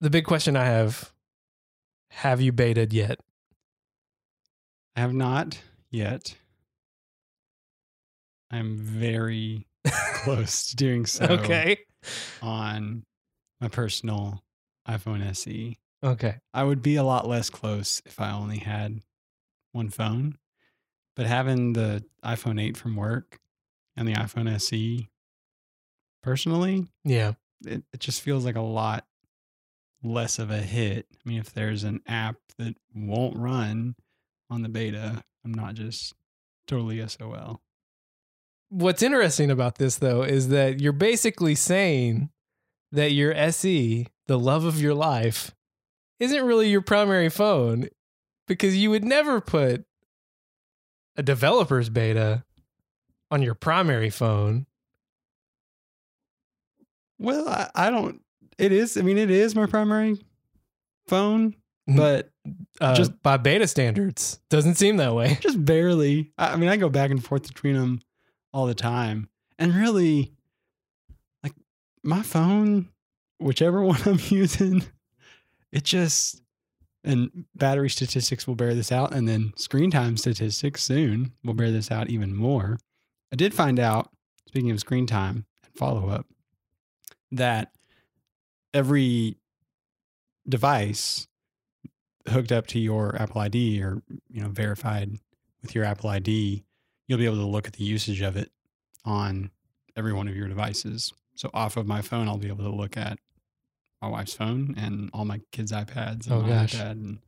the big question I have: Have you betaed yet? I have not yet. I'm very close to doing so Okay. on my personal iPhone SE. Okay. I would be a lot less close if I only had one phone. But having the iPhone 8 from work and the iPhone SE personally, Yeah. it, it just feels like a lot less of a hit. I mean, if there's an app that won't run on the beta, I'm not just totally SOL. What's interesting about this though is that you're basically saying that your SE, the love of your life, isn't really your primary phone because you would never put a developer's beta on your primary phone. Well, I, I don't. It is. I mean, it is my primary phone, Mhm. but Uh, Just- by beta standards, doesn't seem that way. just barely. I, I mean, I go back and forth between them all the time, and really, like my phone, whichever one I'm using, it just and battery statistics will bear this out, and then screen time statistics soon will bear this out even more. I did find out, speaking of screen time and follow up, that every device hooked up to your Apple ID or you know verified with your Apple ID, you'll be able to look at the usage of it on every one of your devices. So off of my phone, I'll be able to look at my wife's phone and all my kids' iPads and Oh, my gosh. iPad, and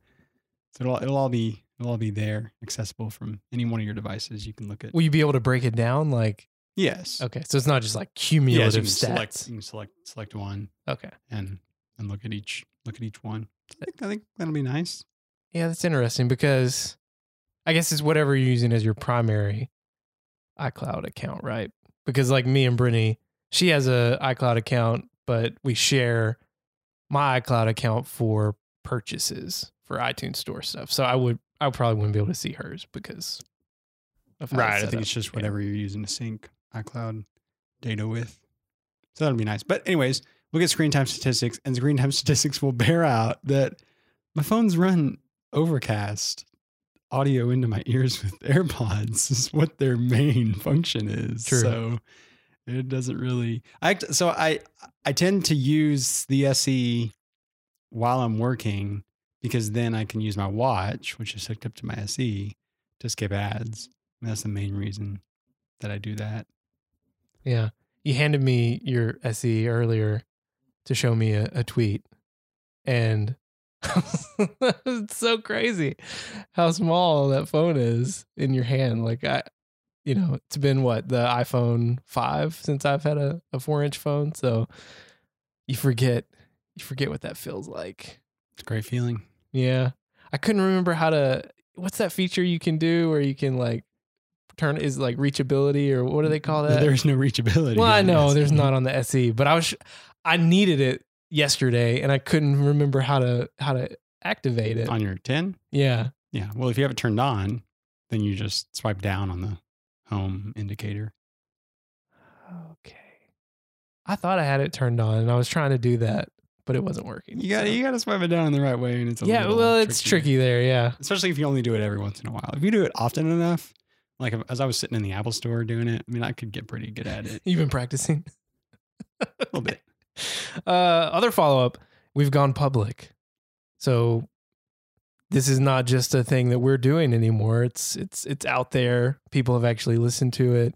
so it'll it'll all be it'll all be there, accessible from any one of your devices. You can look at. Will you be able to break it down? Like, yes. okay, so it's not just like Yes, you cumulative can stats. select you can select select one Okay. and and look at each look at each one. I think, I think that'll be nice. Yeah, that's interesting because I guess it's whatever you're using as your primary iCloud account, right? Because like me and Brittany, she has a iCloud account, but we share my iCloud account for purchases for iTunes store stuff. So I would I probably wouldn't be able to see hers because Right. I think up. it's just Yeah. whatever you're using to sync iCloud data with. So that'll be nice. But anyways, look at screen time statistics, and screen time statistics will bear out that my phones run overcast audio into my ears with AirPods is what their main function is. True. So it doesn't really I so I I tend to use the SE while I'm working because then I can use my watch, which is hooked up to my SE, to skip ads. And that's the main reason that I do that. Yeah. You handed me your SE earlier to show me a, a tweet. And it's so crazy how small that phone is in your hand. Like I you know, it's been what, the iPhone five since I've had a, a four inch phone. So you forget you forget what that feels like. It's a great feeling. Yeah. I couldn't remember how to what's that feature you can do where you can like turn is like reachability or what do they call that? There's no reachability. Well, I know there's not on the SE, but I was I needed it yesterday and I couldn't remember how to how to activate it. on your 10. Yeah. Yeah. Well, if you have it turned on, then you just swipe down on the home indicator. Okay. I thought I had it turned on and I was trying to do that, but it wasn't working. You got so- you got to swipe it down in the right way, and it's a Yeah, well, it's tricky there, yeah. especially if you only do it every once in a while. If you do it often enough, like as I was sitting in the Apple Store doing it, I mean, I could get pretty good at it You've been practicing. a little bit. Uh other follow-up, we've gone public. So this is not just a thing that we're doing anymore. It's it's it's out there. People have actually listened to it.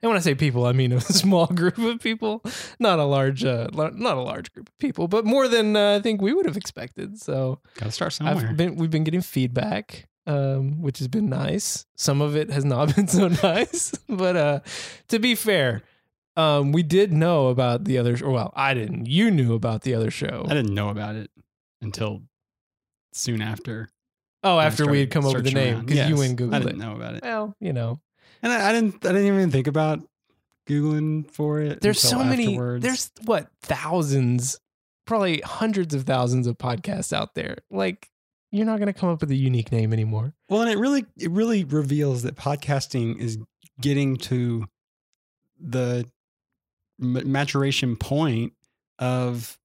And when I say people, I mean a small group of people, not a large, uh, not a large group of people, but more than uh, I think we would have expected. So Got to start somewhere. I've been, we've been getting feedback, um, which has been nice. Some of it has not been so nice, but uh, to be fair, um, we did know about the other. Or well, I didn't. You knew about the other show. I didn't know about it until soon after. Oh, after we had started come over the name around. because you Yes, went Google. I didn't it. know about it, Well, you know, and I, I didn't. I didn't even think about googling for it. there's until so many. afterwards. There's what thousands, probably hundreds of thousands of podcasts out there. Like you're not going to come up with a unique name anymore. Well, and it really it really reveals that podcasting is getting to the maturation point of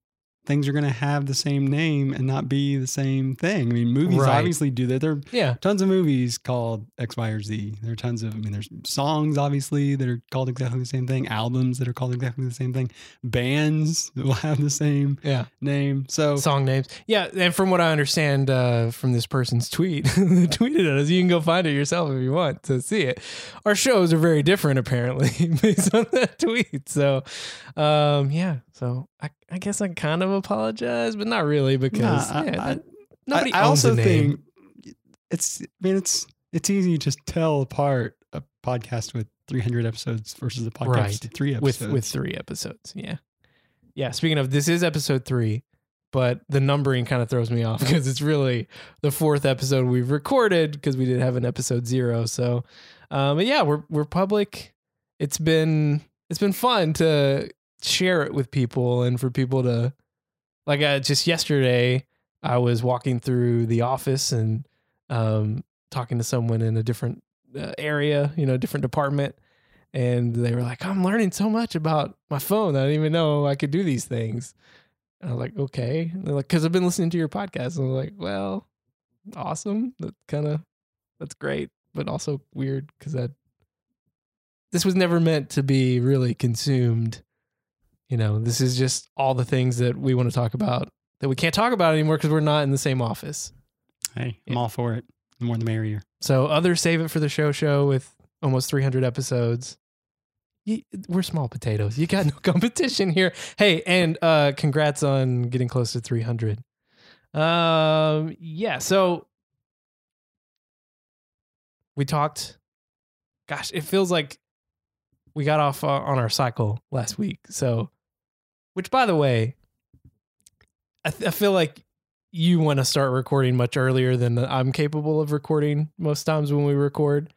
things are going to have the same name and not be the same thing. I mean, movies Right. obviously do that. There are Yeah. tons of movies called X, Y, or Z. There are tons of, I mean, there's songs obviously that are called exactly the same thing, albums that are called exactly the same thing, bands that will have the same Yeah. name. So, Song names. Yeah. And from what I understand uh, from this person's tweet, tweeted at us, you can go find it yourself if you want to see it. Our shows are very different, apparently, based on that tweet. So, um, yeah. So I, I guess I kind of apologize, but not really because Nah, I- yeah, I- that- nobody I, I also think it's, I mean, it's, it's easy to just tell apart a podcast with 300 episodes versus a podcast Right. with three with episodes. with three episodes. Yeah, yeah. Speaking of, this is episode three, but the numbering kind of throws me off because it's really the fourth episode we've recorded because we did have an episode zero. So, um, but yeah, we're we're public. It's been it's been fun to share it with people and for people to like. Uh, just yesterday, I was walking through the office and um, talking to someone in a different uh, area, you know, different department and they were like, "I'm learning so much about my phone. I didn't even know I could do these things." And I was like, "Okay." And they're like, "Cause I've been listening to your podcast." And I'm like, "Well, awesome. That kind of that's great, but also weird because that this was never meant to be really consumed. You know, this is just all the things that we want to talk about that we can't talk about anymore because we're not in the same office. hey, I'm Yeah. all for it. The more the merrier. So others save it for the show show with almost 300 episodes. You, we're small potatoes. You got no competition here. Hey, and uh congrats on getting close to 300. Um yeah, so we talked gosh, it feels like we got off uh, on our cycle last week. So which by the way, I, th- I feel like you want to start recording much earlier than I'm capable of recording most times when we record.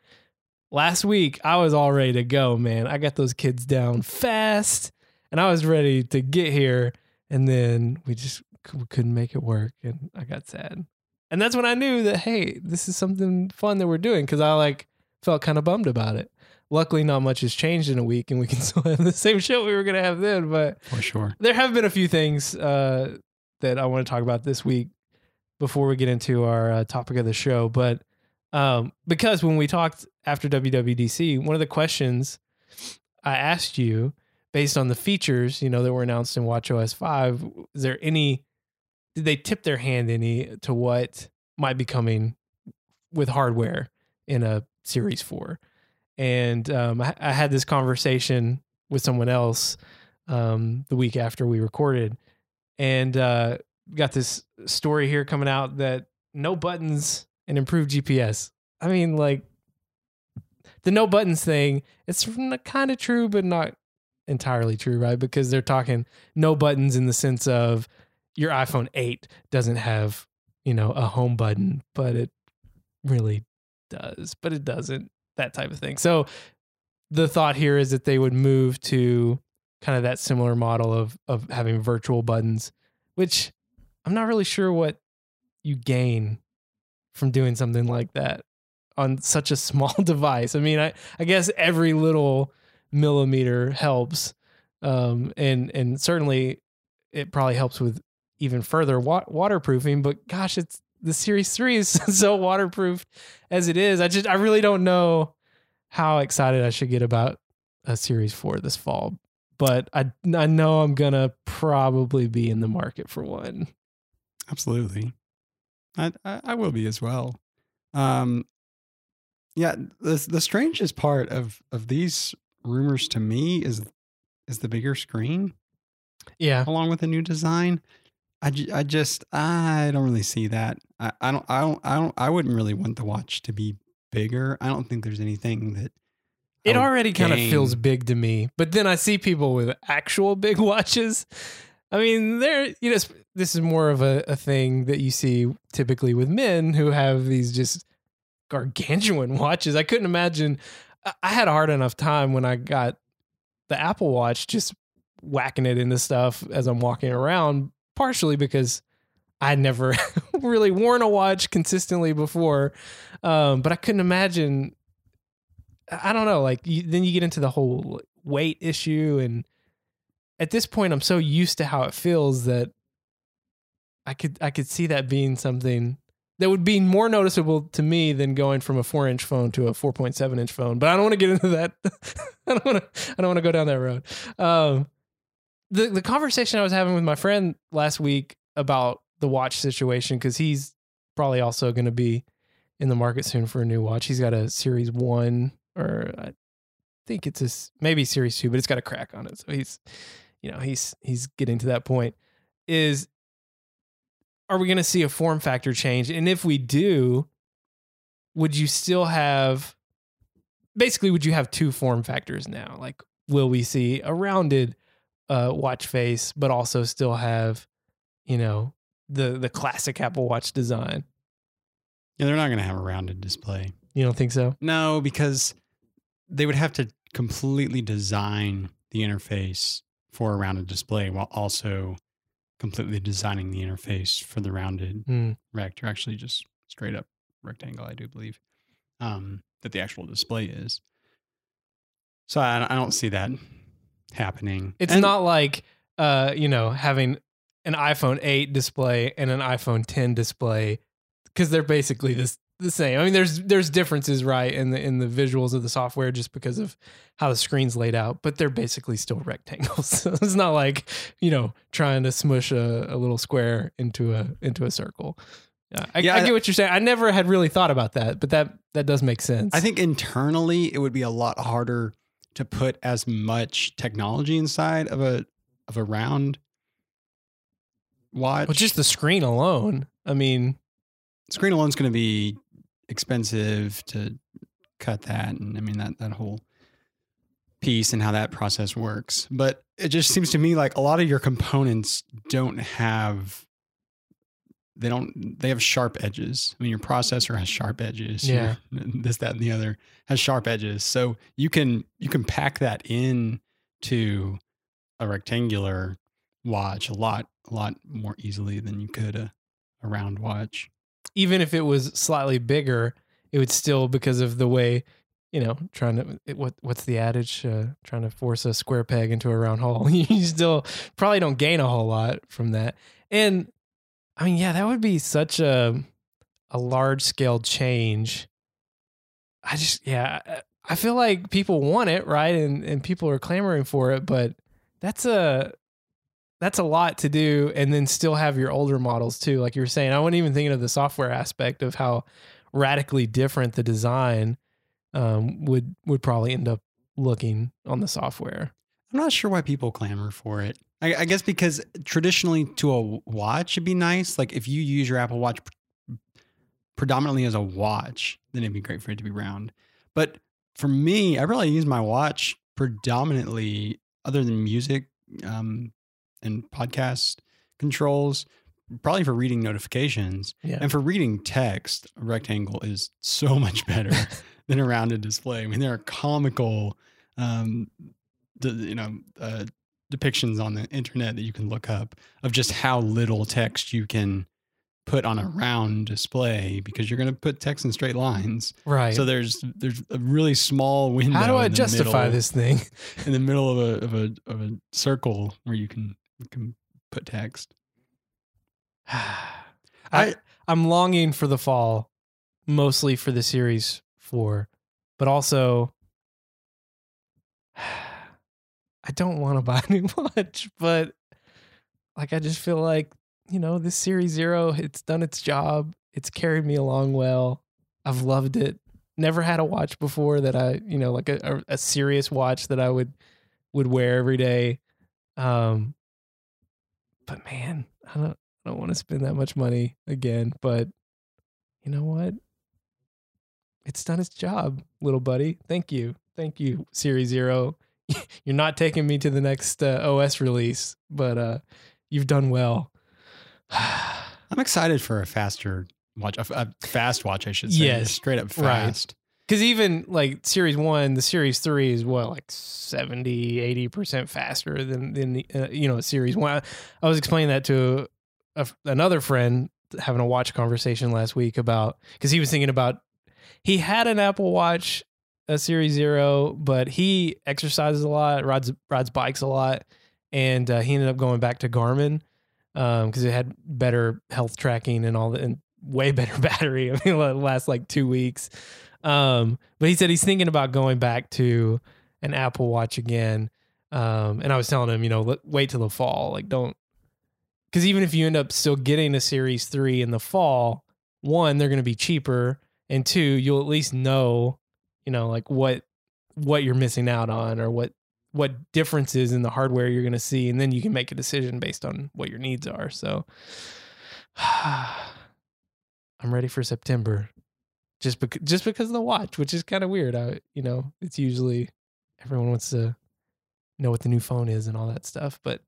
Last week, I was all ready to go, man. I got those kids down fast and I was ready to get here. And then we just we couldn't make it work. And I got sad. And that's when I knew that, hey, this is something fun that we're doing because I like felt kind of bummed about it. Luckily, not much has changed in a week and we can still have the same show we were going to have then. But For sure. there have been a few things uh, that I want to talk about this week before we get into our uh, topic of the show. But um, because when we talked after WWDC, one of the questions I asked you, based on the features you know that were announced in WatchOS five, is there any? Did they tip their hand any to what might be coming with hardware in a Series four? And um, I, I had this conversation with someone else um, the week after we recorded, and uh, got this story here coming out that no buttons and improved GPS. I mean, like the no buttons thing. It's kind of true, but not entirely true, right? Because they're talking no buttons in the sense of your iPhone 8 doesn't have, you know, a home button, but it really does, but it doesn't. That type of thing. So the thought here is that they would move to kind of that similar model of of having virtual buttons, which I'm not really sure what you gain from doing something like that on such a small device. I mean, I I guess every little millimeter helps, um, and and certainly it probably helps with even further wa- waterproofing. But gosh, it's the Series Three is so waterproof as it is. I just I really don't know how excited I should get about a Series Four this fall. But I I know I'm gonna probably be in the market for one. Absolutely. I, I I will be as well. Um yeah, the the strangest part of of these rumors to me is is the bigger screen Yeah, along with the new design. I, ju- I just I don't really see that. I, I don't I don't I don't I wouldn't really want the watch to be bigger. I don't think there's anything that It already kind of feels big to me, but then I see people with actual big watches. I mean, they're you know, this is more of a, a thing that you see typically with men who have these just gargantuan watches. I couldn't imagine. I- I had a hard enough time when I got the Apple Watch just whacking it into stuff as I'm walking around, partially because I'd never really worn a watch consistently before. Um, but I couldn't imagine I don't know. Like you, then you get into the whole weight issue, and at this point, I'm so used to how it feels that I could I could see that being something that would be more noticeable to me than going from a four inch phone to a four point seven inch phone. But I don't want to get into that. I don't want to. I don't want to go down that road. Um, the the conversation I was having with my friend last week about the watch situation because he's probably also going to be in the market soon for a new watch. He's got a Series One, or I think it's a maybe Series Two, but it's got a crack on it. So he's, you know, he's he's getting to that point. Is are we going to see a form factor change? And if we do, would you still have? Basically, would you have two form factors now? Like, will we see a rounded uh, watch face, but also still have, you know, the the classic Apple Watch design? Yeah, they're not going to have a rounded display. You don't think so? No, because they would have to completely design the interface for a rounded display while also completely designing the interface for the rounded Hmm. rect or actually just straight up rectangle, I do believe, um, that the actual display is. So I, I don't see that happening. It's And- not like uh, you know, having an iPhone 8 display and an iPhone 10 display because they're basically this the same. I mean, there's there's differences, right, in the in the visuals of the software just because of how the screen's laid out, but they're basically still rectangles. So it's not like you know trying to smush a, a little square into a into a circle. Yeah, I, Yeah, I I- get what you're saying. I never had really thought about that, but that that does make sense. I think internally it would be a lot harder to put as much technology inside of a of a round watch. well, just the screen alone. I mean, screen alone's going to be expensive to cut that and i mean that that whole piece and how that process works but it just seems to me like a lot of your components don't have they don't they have sharp edges i mean your processor has sharp edges Yeah. your- this that and the other has sharp edges so you can you can pack that in to a rectangular watch a lot a lot more easily than you could a, a round watch even if it was slightly bigger, it would still because of the way, you know, trying to it, what what's the adage? Uh, trying to force a square peg into a round hole. you still probably don't gain a whole lot from that. And I mean, yeah, that would be such a a large scale change. I just yeah, I- feel like people want it, right? And and people are clamoring for it, but that's a that's a lot to do and then still have your older models too like you were saying i wasn't even thinking of the software aspect of how radically different the design um, would would probably end up looking on the software I'm not sure why people clamor for it. I, I guess because traditionally, to a watch, it'd be nice. Like if you use your Apple Watch predominantly as a watch, then it'd be great for it to be round. But for me, I really use my watch predominantly, other than music um, and podcast controls, probably for reading notifications yeah and for reading text. A rectangle is so much better than a rounded display. I mean, there are comical, um, you know, uh, depictions on the internet that you can look up of just how little text you can put on a round display because you're going to put text in straight lines. right So there's there's a really small window. how do i justify middle- this thing in the middle of a of a of a circle where you can you can put text? I, i'm longing for the fall mostly for the series 4 but also i don't want to buy new watch but like i just feel like you know this series 0 it's done its job it's carried me along well i've loved it never had a watch before that i you know like a, a, a serious watch that i would would wear every day um but man i don't I don't want to spend that much money again, but you know what? It's done its job, little buddy. Thank you. Thank you, Series Zero. You're not taking me to the next uh, OS release, but uh, you've done well. I'm excited for a faster watch, a, a fast watch, I should say. Yes, straight up right. fast. Because even like Series 1, the Series 3 is what, like 70, 80% faster than, than the, uh, you know, Series 1. I was explaining that to a, another friend having a watch conversation last week about, because he was thinking about, he had an Apple Watch, a Series Zero, but he exercises a lot, rides, rides bikes a lot, and uh, he ended up going back to Garmin. because it had better health tracking and all that, and way better battery. I mean, it lasts like two weeks. Um, but he said he's thinking about going back to an Apple Watch again. Um, and I was telling him, you know, wait till the fall. Like, don't, because even if you end up still getting a Series 3 in the fall, one, they're going to be cheaper. And two, you'll at least know, you know, like what, what you're missing out on or what, what differences in the hardware you're going to see. And then you can make a decision based on what your needs are. So I'm ready for September just because just because of the watch, which is kind of weird. I you know, it's usually everyone wants to know what the new phone is and all that stuff, but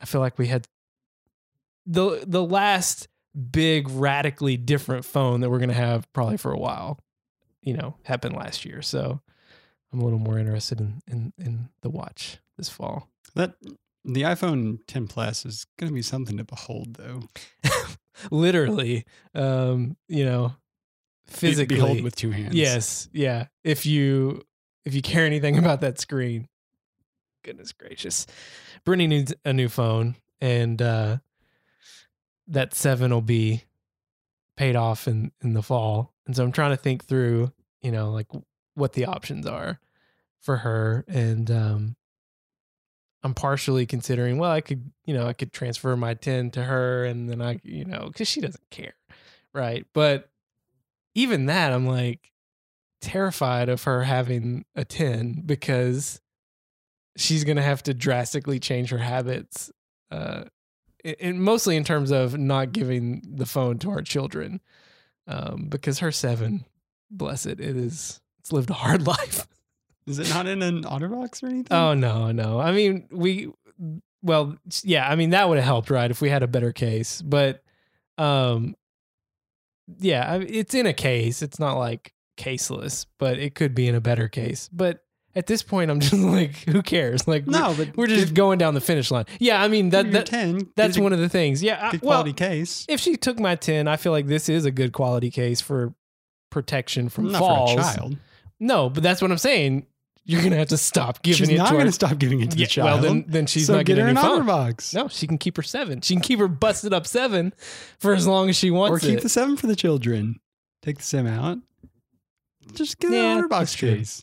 I feel like we had the the last big radically different phone that we're going to have probably for a while, you know, happened last year. So I'm a little more interested in in in the watch this fall. That the iPhone 10 Plus is going to be something to behold, though. Literally, um, you know, physically behold with two hands. Yes, yeah. If you if you care anything about that screen, goodness gracious, Brittany needs a new phone, and uh, that seven will be paid off in in the fall. And so I'm trying to think through, you know, like what the options are for her, and um, I'm partially considering, well, I could, you know, I could transfer my 10 to her and then I, you know, cuz she doesn't care. Right? But even that I'm like terrified of her having a 10 because she's going to have to drastically change her habits uh and mostly in terms of not giving the phone to our children. Um because her 7 bless it, it is it's lived a hard life. Is it not in an OtterBox or anything? Oh no, no. I mean, we well, yeah, I mean that would have helped, right, if we had a better case. But um yeah, I- it's in a case. It's not like caseless, but it could be in a better case. But at this point I'm just like who cares? Like no, but we're, we're just give- going down the finish line. Yeah, I mean that that 10. that's one of the things. Yeah, I, well, quality case. if she took my 10, I feel like this is a good quality case for protection from Not falls. for a child. No, but that's what I'm saying. You're going to have to stop giving She's it not to going to stop giving it to yeah, the child. well, then then she's so not get getting her an. OtterBox. No, she can keep her seven. She can keep her busted up seven for as long as she wants or keep it. the seven for the children. Take the sim out. Just get Yeah, an OtterBox true. case.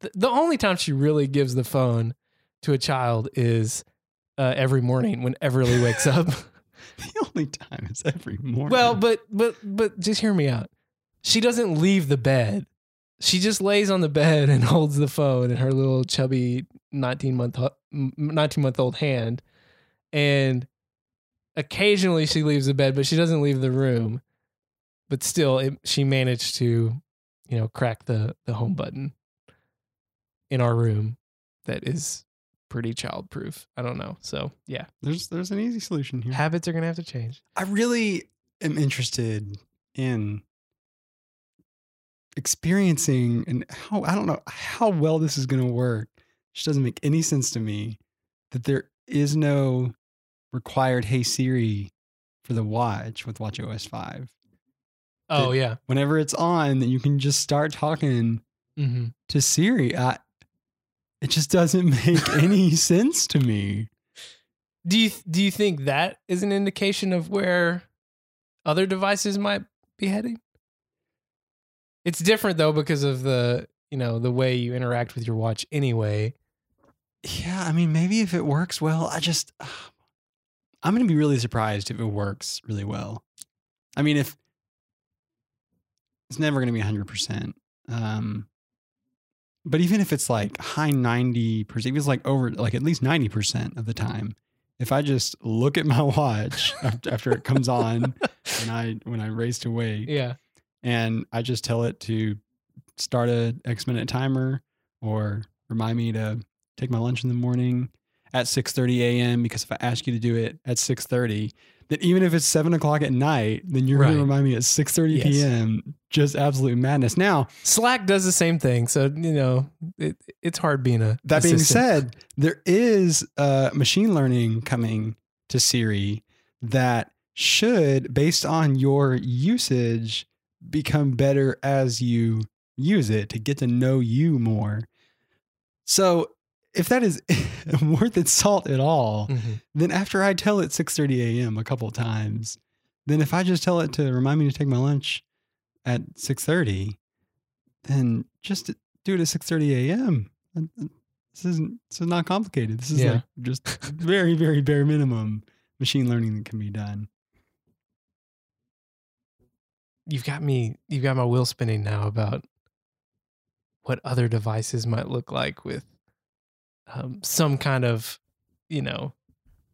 The, the only time she really gives the phone to a child is uh, every morning when Everly wakes up. The only time is every morning. well, but but but just hear me out. She doesn't leave the bed. She just lays on the bed and holds the phone in her little chubby 19 month 19 month old hand and occasionally she leaves the bed but she doesn't leave the room but still it, she managed to you know crack the the home button in our room that is pretty childproof i don't know so yeah there's there's an easy solution here. habits are gonna have to change I really am interested in experiencing and how I don't know how well this is going to work. It just doesn't make any sense to me that there is no required Hey Siri for the watch with Watch OS 5. oh yeah Whenever it's on, that you can just start talking mm-hmm. to Siri. I, it just doesn't make any sense to me. Do you do you think that is an indication of where other devices might be heading? It's different though because of the you know the way you interact with your watch anyway. Yeah, I mean, maybe if it works well, I just, I'm going to be really surprised if it works really well. I mean, if it's never going to be 100%. Um, but even if it's like high 90%, if it's like over, like at least 90% of the time, if I just look at my watch after, after it comes on and I, when I raise to wake, Yeah. and I just tell it to start a X minute timer or remind me to take my lunch in the morning at 6:30 a.m. Because if I ask you to do it at 6:30, that even if it's seven o'clock at night, then you're going to remind me at 6:30 Yes. p.m. Just absolute madness. Now Slack does the same thing, so you know it, it's hard being a. that being said, there is uh, machine learning coming to Siri that should, based on your usage, become better as you use it to get to know you more. So if that is worth its salt at all, Mhm. then after I tell it 6:30 a.m. a couple of times, then if I just tell it to remind me to take my lunch at 6:30, then just do it at 6:30 a.m. This isn't this is not complicated. This is Yeah. like just very very bare minimum machine learning that can be done. You've got me. You've got my wheel spinning now about what other devices might look like with um, some kind of, you know,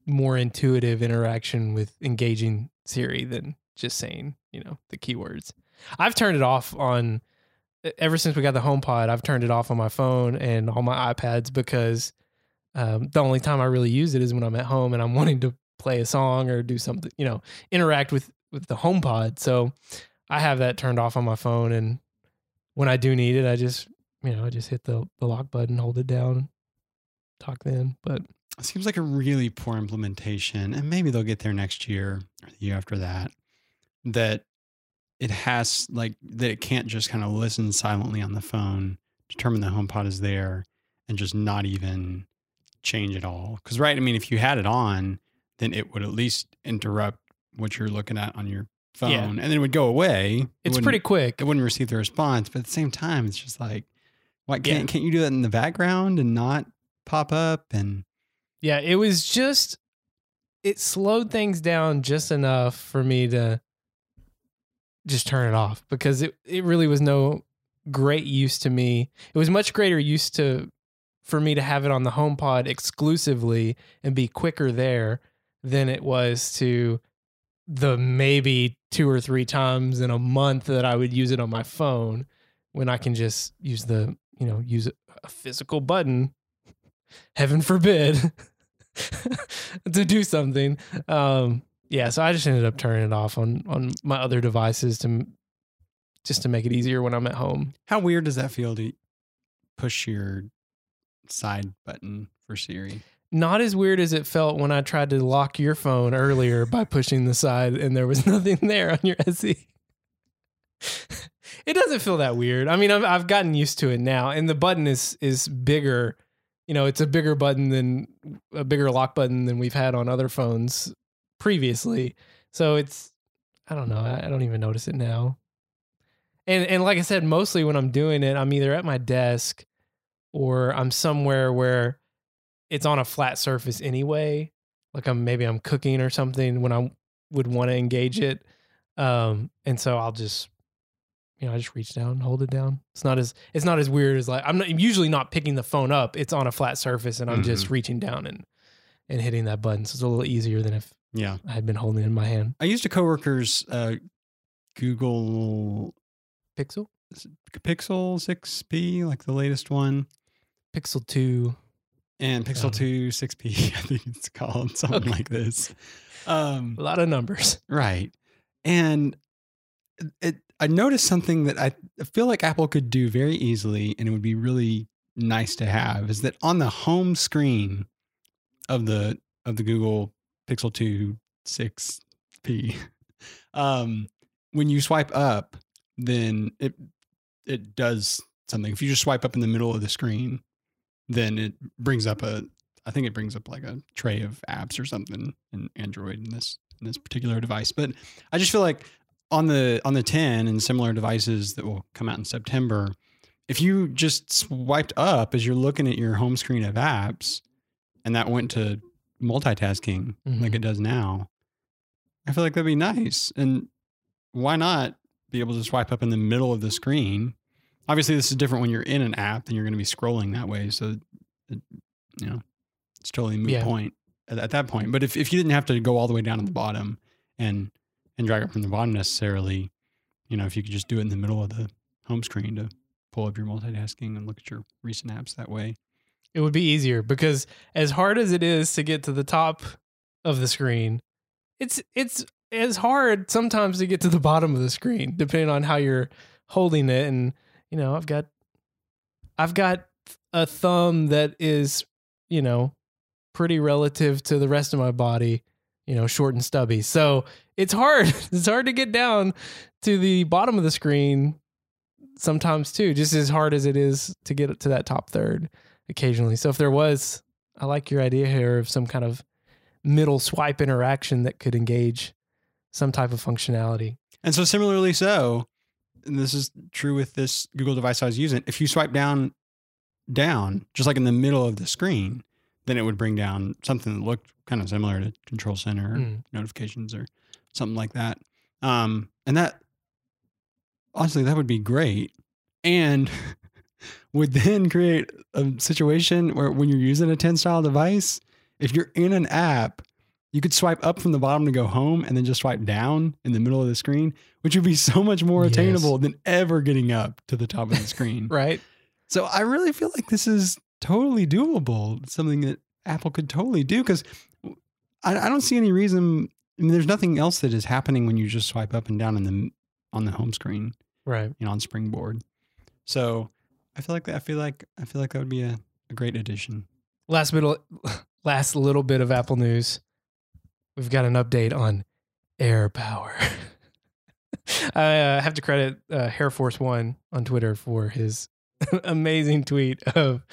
more intuitive interaction with engaging Siri than just saying, you know, the keywords. I've turned it off on ever since we got the HomePod. I've turned it off on my phone and all my iPads because um, the only time I really use it is when I'm at home and I'm wanting to play a song or do something, you know, interact with with the HomePod. So I have that turned off on my phone, and when I do need it, I just you know I just hit the the lock button, hold it down, talk then. But It seems like a really poor implementation, and maybe they'll get there next year or the year after that. That it has like that it can't just kind of listen silently on the phone, determine the HomePod is there, and just not even change at all. Because right, I mean, if you had it on, then it would at least interrupt what you're looking at on your phone, Yeah. and then it would go away. It it's pretty quick. It wouldn't receive the response, but at the same time, it's just like, why can't can't you do that in the background and not pop up and Yeah, it was just it slowed things down just enough for me to just turn it off because it it really was no great use to me. It was much greater use to for me to have it on the HomePod exclusively and be quicker there than it was to the maybe two or three times in a month that I would use it on my phone when I can just use the, you know, use a physical button heaven forbid to do something. Um yeah so i just ended up turning it off on on my other devices to just to make it easier when i'm at home. How weird does that feel to push your side button for Siri? not as weird as it felt when i tried to lock your phone earlier by pushing the side and there was nothing there on your se it doesn't feel that weird. I mean I've, I've gotten used to it now and the button is is bigger you know it's a bigger button than a bigger lock button than we've had on other phones previously. So it's i don't know i, don't even notice it now. And and like i said mostly when i'm doing it i'm either at my desk or i'm somewhere where it's on a flat surface anyway like i'm maybe i'm cooking or something when i would want to engage it um and so i'll just you know i just reach down hold it down. It's not as it's not as weird as like i'm not, usually not picking the phone up. It's on a flat surface and i'm just reaching down and and hitting that button. So it's a little easier than if Yeah. i had been holding it in my hand. I used a coworker's uh, Google pixel? Pixel 6P, like the latest one, pixel 2 and Pixel Um, 2 6P, I think it's called something Okay. like this. Um, a lot of numbers. Right. And it, I noticed something that I feel like Apple could do very easily and it would be really nice to have is that on the home screen of the of the Google Pixel 2 6P um when you swipe up then it it does something if you just swipe up in the middle of the screen then it brings up a I think it brings up like a tray of apps or something in Android in this in this particular device. But I just feel like on the on the 10 and similar devices that will come out in September, if you just swiped up as you're looking at your home screen of apps and that went to multitasking like Mhm. it does now, I feel like that'd be nice. And why not be able to swipe up in the middle of the screen? Obviously, this is different when you're in an app and you're going to be scrolling that way. So, it, you know, it's totally a moot Yeah. point at, at that point. But if, if you didn't have to go all the way down to the bottom and and drag it from the bottom necessarily, you know, if you could just do it in the middle of the home screen to pull up your multitasking and look at your recent apps that way. it would be easier because as hard as it is to get to the top of the screen it's it's as hard sometimes to get to the bottom of the screen depending on how you're holding it and you know i've got i've got a thumb that is you know pretty relative to the rest of my body you know short and stubby so it's hard it's hard to get down to the bottom of the screen sometimes too just as hard as it is to get to that top third occasionally. So if there was, I like your idea here of some kind of middle swipe interaction that could engage some type of functionality. And so similarly so, and this is true with this Google device I was using, if you swipe down down, just like in the middle of the screen, then it would bring down something that looked kind of similar to Control Center or Mm. notifications or something like that. Um, and that honestly, that would be great. And would then create a situation where when you're using a 10 style device, if you're in an app, you could swipe up from the bottom to go home and then just swipe down in the middle of the screen, which would be so much more Yes. attainable than ever getting up to the top of the screen. Right? So I really feel like this is totally doable. Something that Apple could totally do because I, I don't see any reason. I mean, there's nothing else that is happening when you just swipe up and down in the on the home screen, Right. you know, on Springboard. So I feel like that. I feel like I feel like that would be a, a great addition. Last little, last little bit of Apple news. We've got an update on Air Power. I uh, have to credit uh, Hair Force One on Twitter for his amazing tweet of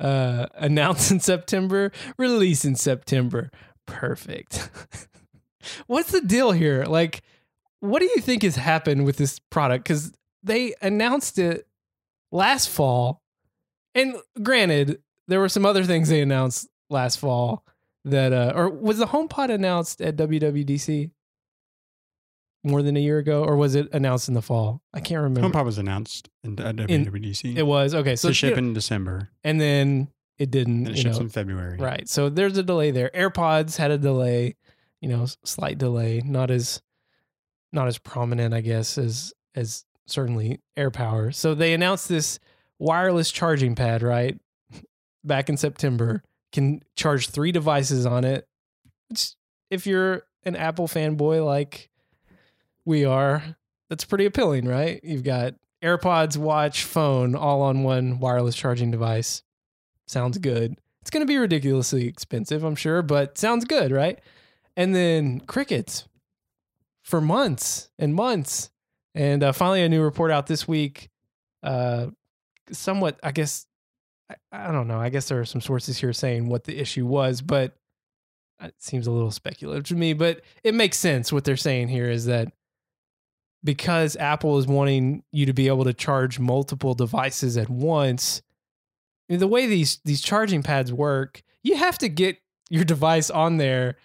uh, announce in September, release in September. Perfect. What's the deal here? Like, what do you think has happened with this product? Because they announced it last fall, and granted, there were some other things they announced last fall that, uh, or was the HomePod announced at WWDC more than a year ago, or was it announced in the fall? I can't remember. HomePod was announced in, at WWDC It was okay. So to ship in December, and then it didn't. and it ships know, in February. Right. So there's a delay there. AirPods had a delay, you know, slight delay, not as not as prominent, I guess, as as certainly AirPower. So they announced this wireless charging pad, right? Back in September, can charge three devices on it. Which if you're an Apple fanboy like we are, that's pretty appealing, right? You've got AirPods, watch, phone all on one wireless charging device. Sounds good. It's going to be ridiculously expensive, I'm sure, but sounds good, right? And then crickets for months and months. And uh, finally, a new report out this week. Uh, somewhat, I guess, I, I don't know. I guess there are some sources here saying what the issue was, but it seems a little speculative to me. But it makes sense. What they're saying here is that because Apple is wanting you to be able to charge multiple devices at once, the way these these charging pads work, you have to get your device on there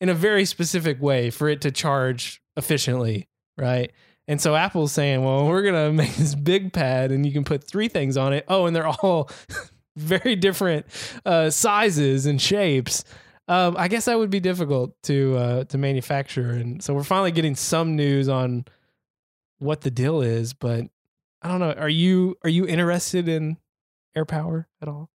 in a very specific way for it to charge efficiently, right? And so Apple's saying, well, we're gonna make this big pad, and you can put three things on it. Oh, and they're all very different uh, sizes and shapes. Um, I guess that would be difficult to uh, to manufacture, and so we're finally getting some news on what the deal is. But I don't know. Are you are you interested in air power at all?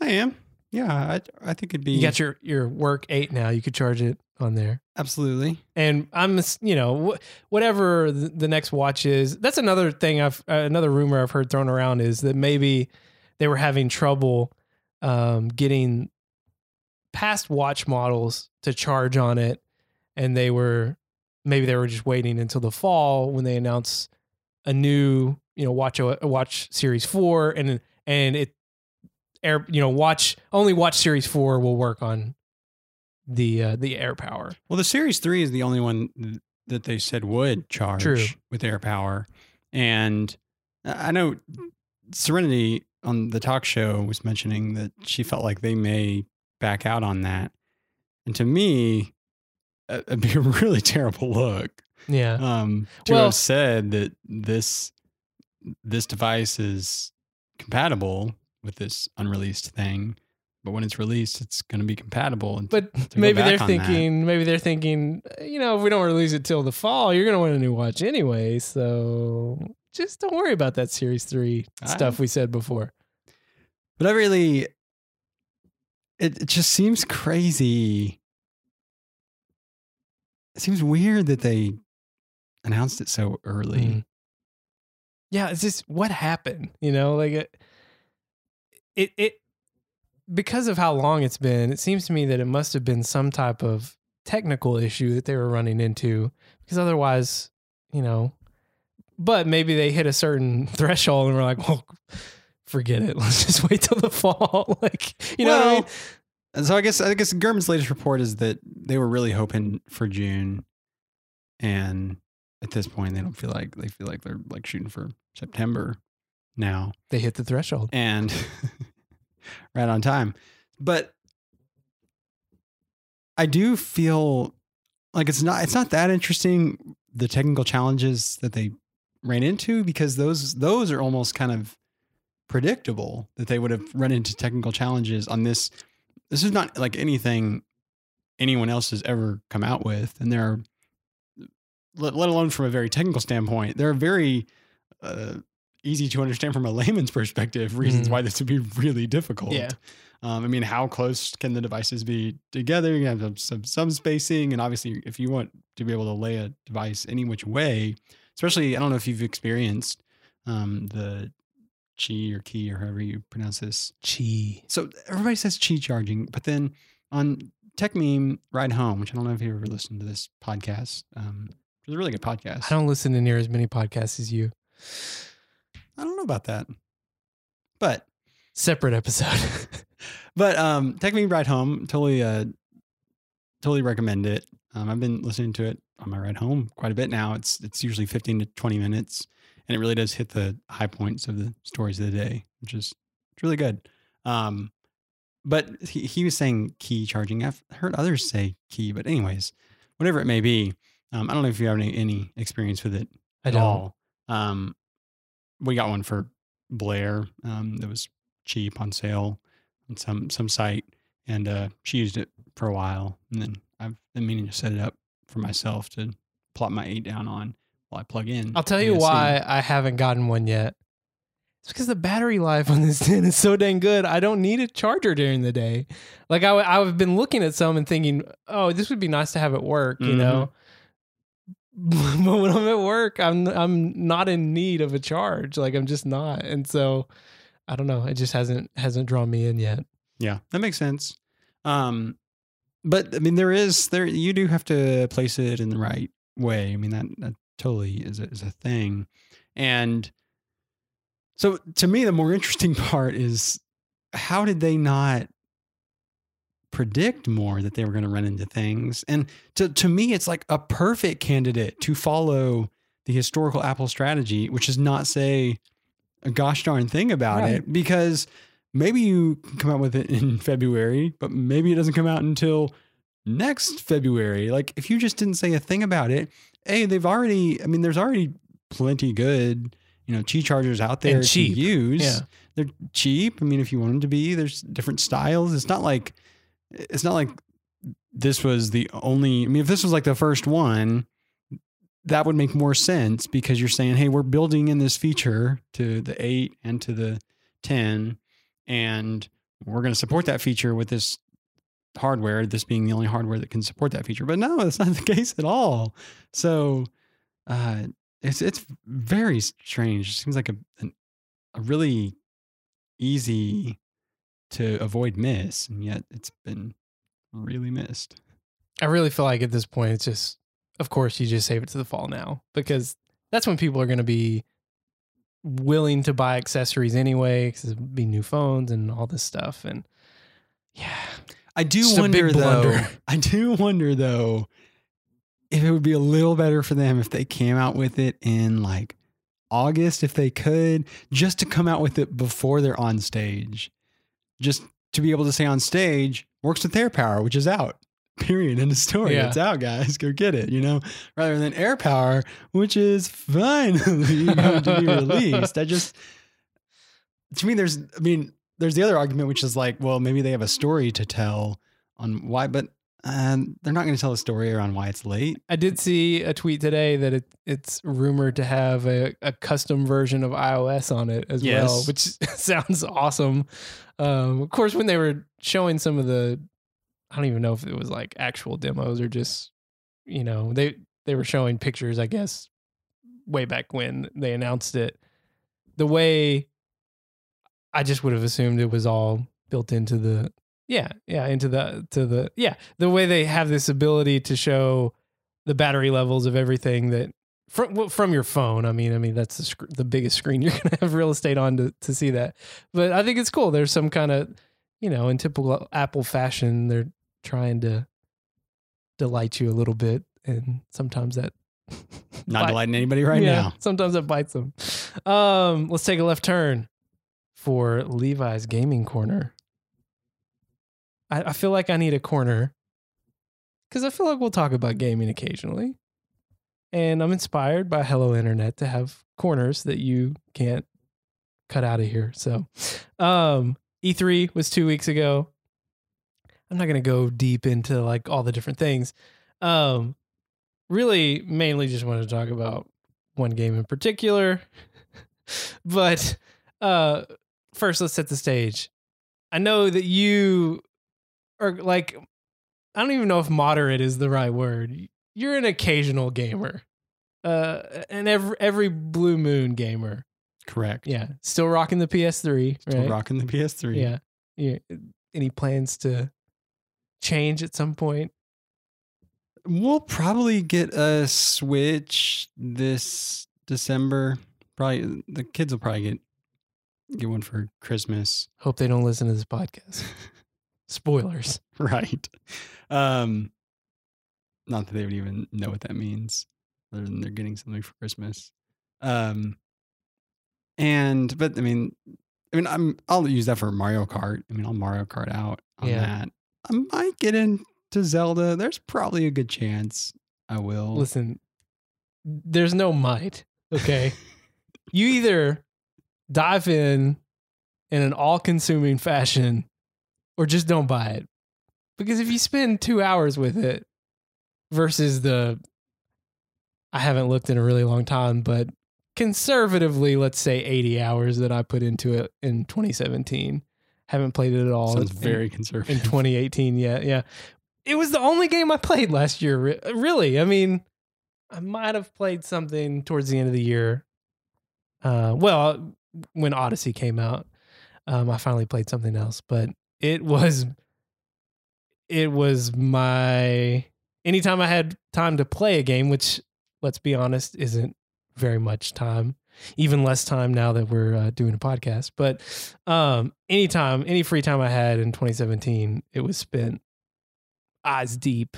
I am. Yeah, I I think it'd be You got your your work eight now. You could charge it on there. absolutely. and I'm you know whatever the next watch is. That's another thing I've uh, another rumor I've heard thrown around is that maybe they were having trouble um, getting past watch models to charge on it, and they were maybe they were just waiting until the fall when they announce a new you know watch O- watch series four and and it air you know watch only watch series four will work on the uh, the air power. Well, the Series 3 is the only one that they said would charge True. with air power. And I know Serenity on the talk show was mentioning that she felt like they may back out on that. And to me, uh, it'd be a really terrible look Yeah. um, to Well- have said that this this device is compatible with this unreleased thing, but when it's released, it's going to be compatible. And But maybe they're on that. thinking, maybe they're thinking, you know, if we don't release it till the fall, you're gonna want a new watch anyway. So just don't worry about that Series Three I- stuff we said before. But I really, it, it just seems crazy. It seems weird that they announced it so early. Mm. Yeah, it's just what happened, you know, like it, it, it, because of how long it's been. It seems to me that it must have been some type of technical issue that they were running into, because otherwise, you know. But maybe they hit a certain threshold and we're like, well. forget it. Let's just wait till the fall. like, you know what I mean? And so I guess I guess Gurman's latest report is that they were really hoping for June, and at this point they don't feel like they feel like they're like shooting for September now, They hit the threshold. and right on time. But I do feel like it's not it's not that interesting the technical challenges that they ran into because those those are almost kind of predictable that they would have run into technical challenges on this this is not like anything anyone else has ever come out with and there are let, let alone from a very technical standpoint there are very uh, easy to understand from a layman's perspective reasons Mhm. why this would be really difficult Yeah. um, I mean, how close can the devices be together? You have some, some some spacing, and obviously, if you want to be able to lay a device any which way, especially, I don't know if you've experienced um, the Qi or Key or however you pronounce this. Chi. So everybody says Qi charging, but then on Techmeme Ride Home, which I don't know if you ever listened to this podcast, um, it's a really good podcast. I don't listen to near as many podcasts as you. I don't know about that, but Separate episode. but um Techmeme Ride Home, totally uh totally recommend it. Um I've been listening to it on my ride home quite a bit now. It's it's usually 15 to 20 minutes and it really does hit the high points of the stories of the day, which is it's really good. Um but he, he was saying key charging. I've heard others say key, but anyways, whatever it may be. Um, I don't know if you have any, any experience with it I at don't. all. Um, we got one for Blair um, that was cheap on sale on some some site, and uh, she used it for a while, and then I've been meaning to set it up for myself to plop my eight down on I plug in. I'll tell you why I haven't gotten one yet. It's because the battery life on this tin is so dang good. I don't need a charger during the day. Like I, I've been looking at some and thinking, oh, this would be nice to have at work, you Mhm. know. but when I'm at work, I'm I'm not in need of a charge. Like I'm just not, and so I don't know. It just hasn't hasn't drawn me in yet. Yeah, that makes sense. Um, but I mean, there is there you do have to place it in the right way. I mean, that, that totally is a, is a thing, and so to me, the more interesting part is how did they not predict more that they were going to run into things? And to to me, it's like a perfect candidate to follow the historical Apple strategy, which is not say a gosh darn thing about Right. it, because maybe you come out with it in February, but maybe it doesn't come out until next February. Like if you just didn't say a thing about it, hey, they've already. I mean, there's already plenty good, you know, Qi chargers out there cheap. to use. Yeah. They're cheap. I mean, if you want them to be, there's different styles. It's not like it's not like this was the only. I mean, if this was like the first one, that would make more sense because you're saying, hey, we're building in this feature to the eight and to the ten, and we're going to support that feature with this hardware. This being the only hardware that can support that feature. But no, that's not the case at all. So uh, it's it's very strange. It seems like a an, a really easy to avoid miss, and yet it's been really missed. I really feel like at this point, it's just, of course, you just save it to the fall now because that's when people are going to be willing to buy accessories anyway because it'll be new phones and all this stuff. And yeah, I do Just wonder though. I do wonder though if it would be a little better for them if they came out with it in like August if they could, just to come out with it before they're on stage. Just to be able to say on stage works with AirPower, which is out. Period. In the story. Yeah. It's out, guys. Go get it, you know, rather than AirPower, which is finally going to be released. I just to me, there's I mean, there's the other argument, which is like, well, maybe they have a story to tell on why, but um, they're not going to tell a story around why it's late. I did see a tweet today that it, it's rumored to have a, a custom version of iOS on it as well, which sounds awesome. Um, of course, when they were showing some of the, I don't even know if it was like actual demos or just, you know, they they were showing pictures. I guess way back when they announced it, the way I just would have assumed it was all built into the yeah yeah into the to the yeah the way they have this ability to show the battery levels of everything that from from your phone. I mean, I mean that's the sc- the biggest screen you're gonna have real estate on to to see that. But I think it's cool. There's some kind of you know, in typical Apple fashion, they're trying to delight you a little bit, and sometimes that Not delighting anybody right yeah, now. Sometimes that bites them. Um, let's take a left turn for Levi's Gaming Corner. I, I feel like I need a corner because I feel like we'll talk about gaming occasionally. And I'm inspired by Hello Internet to have corners that you can't cut out of here. So, um, E3 was two weeks ago. I'm not going to go deep into like all the different things. Um, really, mainly just wanted to talk about one game in particular. but uh, first, let's set the stage. I know that you are like, I don't even know if moderate is the right word. You're an occasional gamer, uh, and every every blue moon gamer. Correct. Yeah, still rocking the PS3. Still right? rocking the PS3. Yeah. yeah. Any plans to change at some point? We'll probably get a Switch this December. Probably the kids will probably get get one for Christmas. Hope they don't listen to this podcast. Spoilers. right. Um not that they would even know what that means, other than they're getting something for Christmas. Um and but I mean I mean I'm I'll use that for Mario Kart. I mean I'll Mario Kart out on Yeah. that. I might get into Zelda. There's probably a good chance I will. Listen, there's no might. Okay. you either dive in in an all consuming fashion or just don't buy it. Because if you spend two hours with it versus the, I haven't looked in a really long time, but conservatively, let's say 80 hours that I put into it in 2017. Haven't played it at all. Sounds in- very in 2018 yet. Yeah. It was the only game I played last year. Really. I mean, I might have played something towards the end of the year. Uh, well, when Odyssey came out, um, I finally played something else, but it was, it was my, anytime I had time to play a game, which let's be honest, isn't very much time, even less time now that we're uh, doing a podcast. But um, anytime, any free time I had in 2017, it was spent eyes deep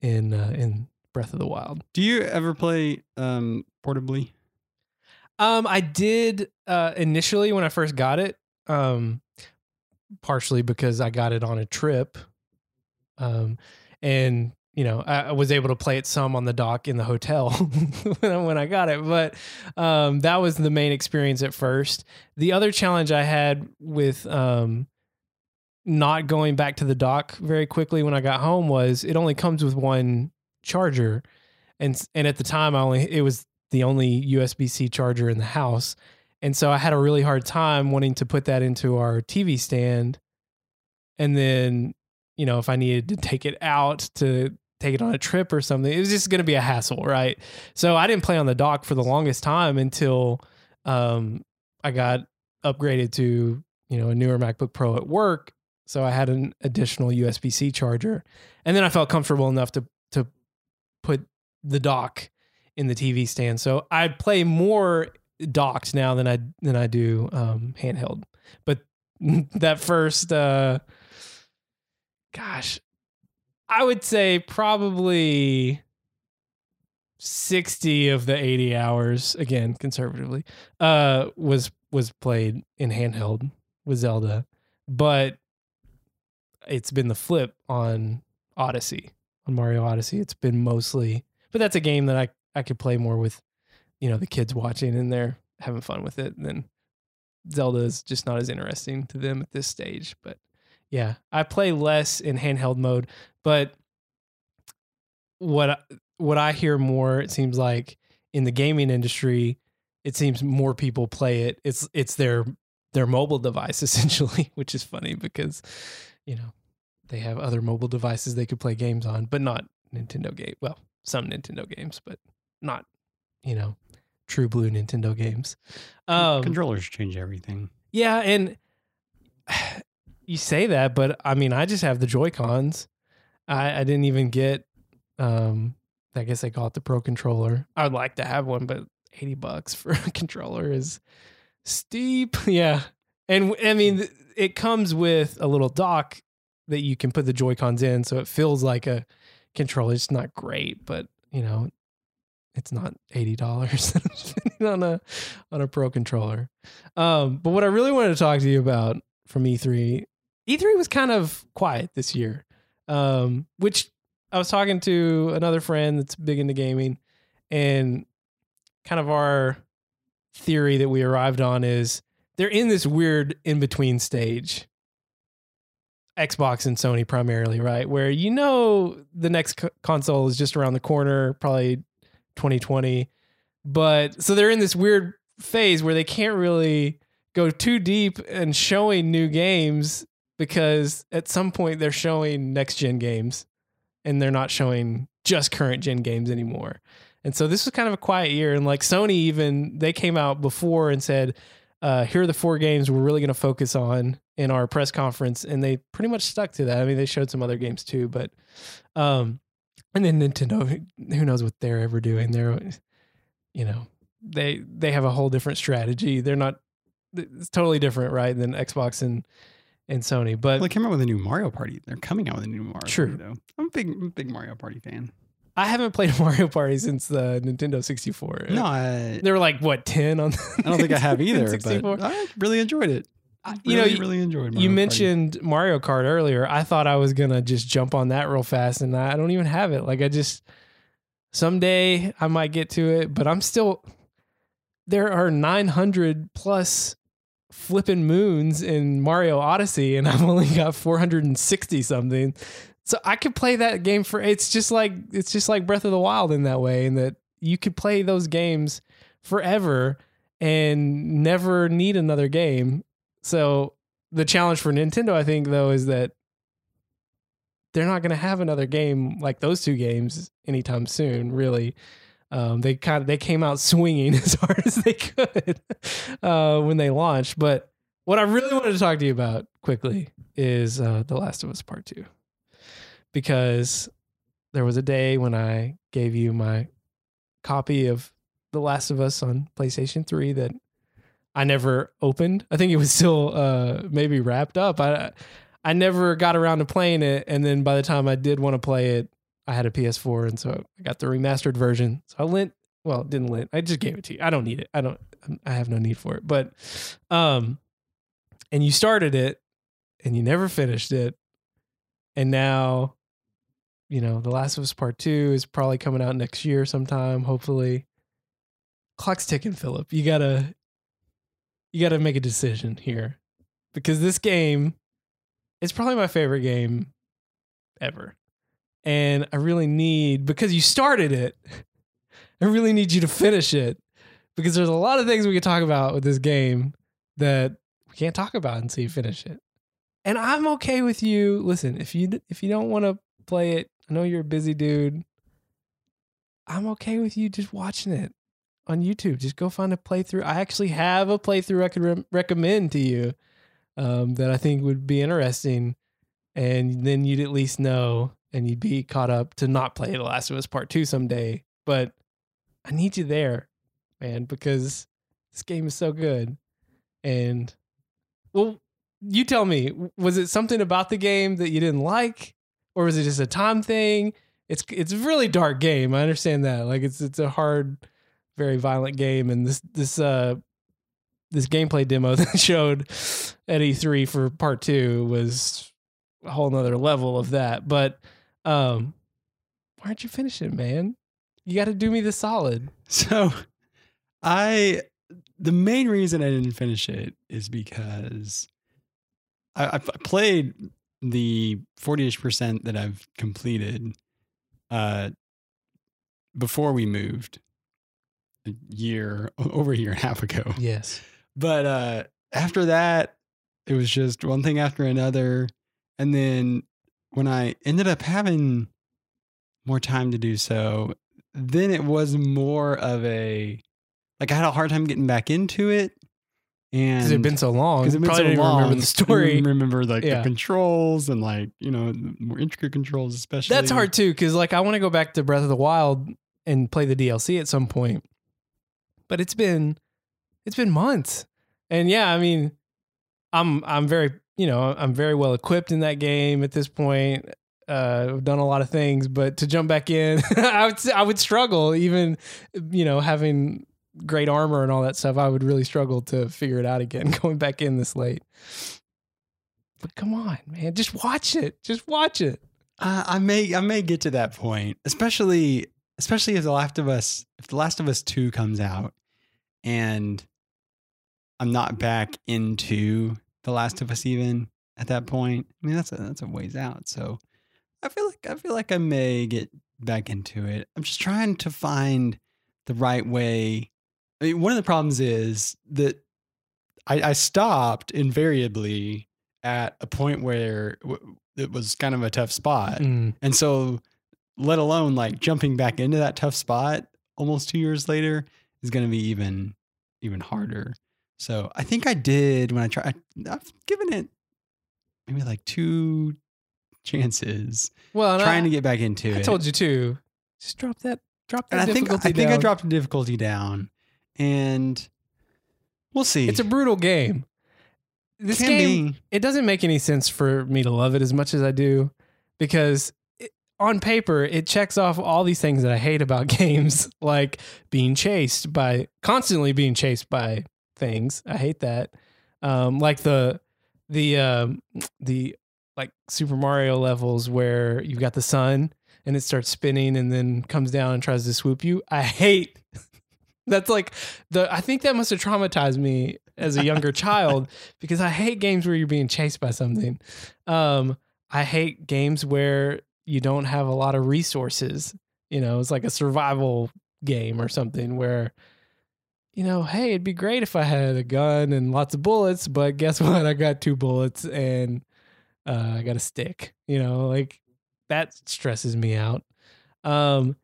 in uh, in Breath of the Wild. Do you ever play um portably? Um, I did uh, initially when I first got it, um, partially because I got it on a trip, um, and you know I, I was able to play it some on the dock in the hotel when, I, when I got it. But um, that was the main experience at first. The other challenge I had with um, not going back to the dock very quickly when I got home was it only comes with one charger, and and at the time I only it was the only USB C charger in the house. And so I had a really hard time wanting to put that into our TV stand. And then, you know, if I needed to take it out to take it on a trip or something, it was just going to be a hassle, right? So I didn't play on the dock for the longest time until um, I got upgraded to, you know, a newer MacBook Pro at work. So I had an additional USB C charger. And then I felt comfortable enough to to put the dock in the TV stand. So I play more docked now than I than I do um, handheld. But that first, uh, gosh, I would say probably sixty of the eighty hours, again conservatively, uh, was was played in handheld with Zelda, but it's been the flip on Odyssey on Mario Odyssey. It's been mostly, but that's a game that I I could play more with, you know, the kids watching and they're having fun with it. And then Zelda is just not as interesting to them at this stage. But yeah, I play less in handheld mode. But what what I hear more, it seems like in the gaming industry, it seems more people play it. It's it's their their mobile device essentially, which is funny because you know they have other mobile devices they could play games on, but not Nintendo game. Well, some Nintendo games, but not you know true blue Nintendo games. Um, Controllers change everything. yeah, and you say that, but I mean, I just have the Joy Cons. I, I didn't even get um, I guess they call it the Pro controller. I would like to have one, but 80 bucks for a controller is steep. Yeah. And I mean, it comes with a little dock that you can put the Joy Cons in. So it feels like a controller. It's not great, but you know, it's not $80 on a, on a Pro controller. Um, but what I really wanted to talk to you about from E3, E3 was kind of quiet this year. Um, which I was talking to another friend that's big into gaming, and kind of our theory that we arrived on is they're in this weird in between stage. Xbox and Sony primarily, right? Where you know the next co- console is just around the corner, probably 2020. But so they're in this weird phase where they can't really go too deep and showing new games because at some point they're showing next gen games and they're not showing just current gen games anymore. And so this was kind of a quiet year. And like Sony, even they came out before and said, uh, here are the four games we're really going to focus on in our press conference. And they pretty much stuck to that. I mean, they showed some other games too, but, um, and then Nintendo, who knows what they're ever doing? They're, you know, they they have a whole different strategy. They're not. It's totally different, right, than Xbox and and Sony. But Well, they came out with a new Mario Party. They're coming out with a new Mario True. Party, though. I'm a big, I'm a big Mario Party fan. I haven't played Mario Party since the Nintendo 64. No, I, they were like what ten on. The I don't think I have either, 64? but I really enjoyed it. Really, you know, you, really enjoyed. Mario you Party. mentioned Mario Kart earlier. I thought I was gonna just jump on that real fast, and I don't even have it. Like I just someday I might get to it, but I'm still. There are 900 plus flipping moons in Mario Odyssey, and I've only got 460 something. So I could play that game for. It's just like it's just like Breath of the Wild in that way, in that you could play those games forever and never need another game. So the challenge for Nintendo, I think, though, is that they're not going to have another game like those two games anytime soon. Really, um, they kind of they came out swinging as hard as they could uh, when they launched. But what I really wanted to talk to you about quickly is uh, The Last of Us Part Two, because there was a day when I gave you my copy of The Last of Us on PlayStation Three that I never opened. I think it was still uh maybe wrapped up. I I never got around to playing it and then by the time I did want to play it, I had a PS4 and so I got the remastered version. So I lent well, didn't lent. I just gave it to you. I don't need it. I don't I have no need for it. But um and you started it and you never finished it. And now you know, The Last of Us Part 2 is probably coming out next year sometime, hopefully. Clock's ticking, Philip. You got to you got to make a decision here because this game is probably my favorite game ever. And I really need because you started it. I really need you to finish it because there's a lot of things we could talk about with this game that we can't talk about until you finish it. And I'm okay with you. Listen, if you if you don't want to play it, I know you're a busy dude. I'm okay with you just watching it on YouTube. Just go find a playthrough. I actually have a playthrough I could re- recommend to you um, that I think would be interesting, and then you'd at least know and you'd be caught up to not play The Last of Us Part Two someday. But I need you there, man, because this game is so good. And well, you tell me, was it something about the game that you didn't like, or was it just a time thing? It's it's a really dark game. I understand that. Like it's it's a hard, very violent game, and this this uh this gameplay demo that showed at E3 for part two was a whole nother level of that. But um why aren't you finishing, it, man? You got to do me the solid. So, I the main reason I didn't finish it is because I, I played the forty ish percent that I've completed uh, before we moved a year over a year and a half ago. Yes. But uh, after that, it was just one thing after another. And then when I ended up having more time to do so, then it was more of a like I had a hard time getting back into it. And Because it had been so long. because it Probably didn't even remember the story. Remember like Yeah. the controls and like you know more intricate controls, especially. That's hard too, because like I want to go back to Breath of the Wild and play the DLC at some point. But it's been it's been months. And yeah, I mean, I'm I'm very you know, I'm very well equipped in that game at this point. Uh, I've done a lot of things, but to jump back in, I would I would struggle. Even you know, having great armor and all that stuff, I would really struggle to figure it out again going back in this late. But come on, man, just watch it. Just watch it. Uh, I may I may get to that point, especially especially if the Last of Us if the Last of Us two comes out, and I'm not back into the Last of Us even at that point. I mean that's a that's a ways out. So I feel like I feel like I may get back into it. I'm just trying to find the right way. I mean, one of the problems is that I, I stopped invariably at a point where it was kind of a tough spot. Mm. And so, let alone like jumping back into that tough spot almost two years later is going to be even even harder. So I think I did when I tried. I've given it maybe like two chances Well, trying I, to get back into I it. I told you too. Just drop that. Drop that and I think I think I dropped the difficulty down, and we'll see. It's a brutal game. This Can game, be. it doesn't make any sense for me to love it as much as I do, because on paper it checks off all these things that I hate about games, like being chased by constantly being chased by things. I hate that. Um, like the the um, the like Super Mario levels where you've got the sun and it starts spinning and then comes down and tries to swoop you. I hate that's like the I think that must have traumatized me as a younger child because I hate games where you're being chased by something. Um, I hate games where you don't have a lot of resources. You know, it's like a survival game or something where you know, hey, it'd be great if I had a gun and lots of bullets, but guess what? I got two bullets and uh, I got a stick. You know, like that stresses me out. Um,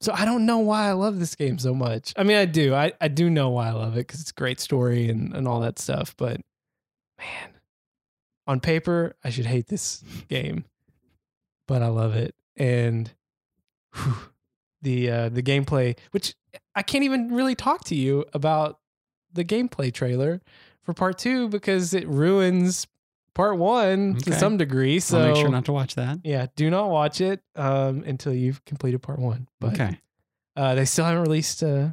so I don't know why I love this game so much. I mean, I do. I, I do know why I love it because it's a great story and, and all that stuff. But man, on paper, I should hate this game, but I love it. And whew, the uh, the gameplay, which I can't even really talk to you about the gameplay trailer for part two because it ruins part one to some degree. So I'll make sure not to watch that. yeah, do not watch it um, until you've completed part one. But okay. uh, they still haven't released. Uh,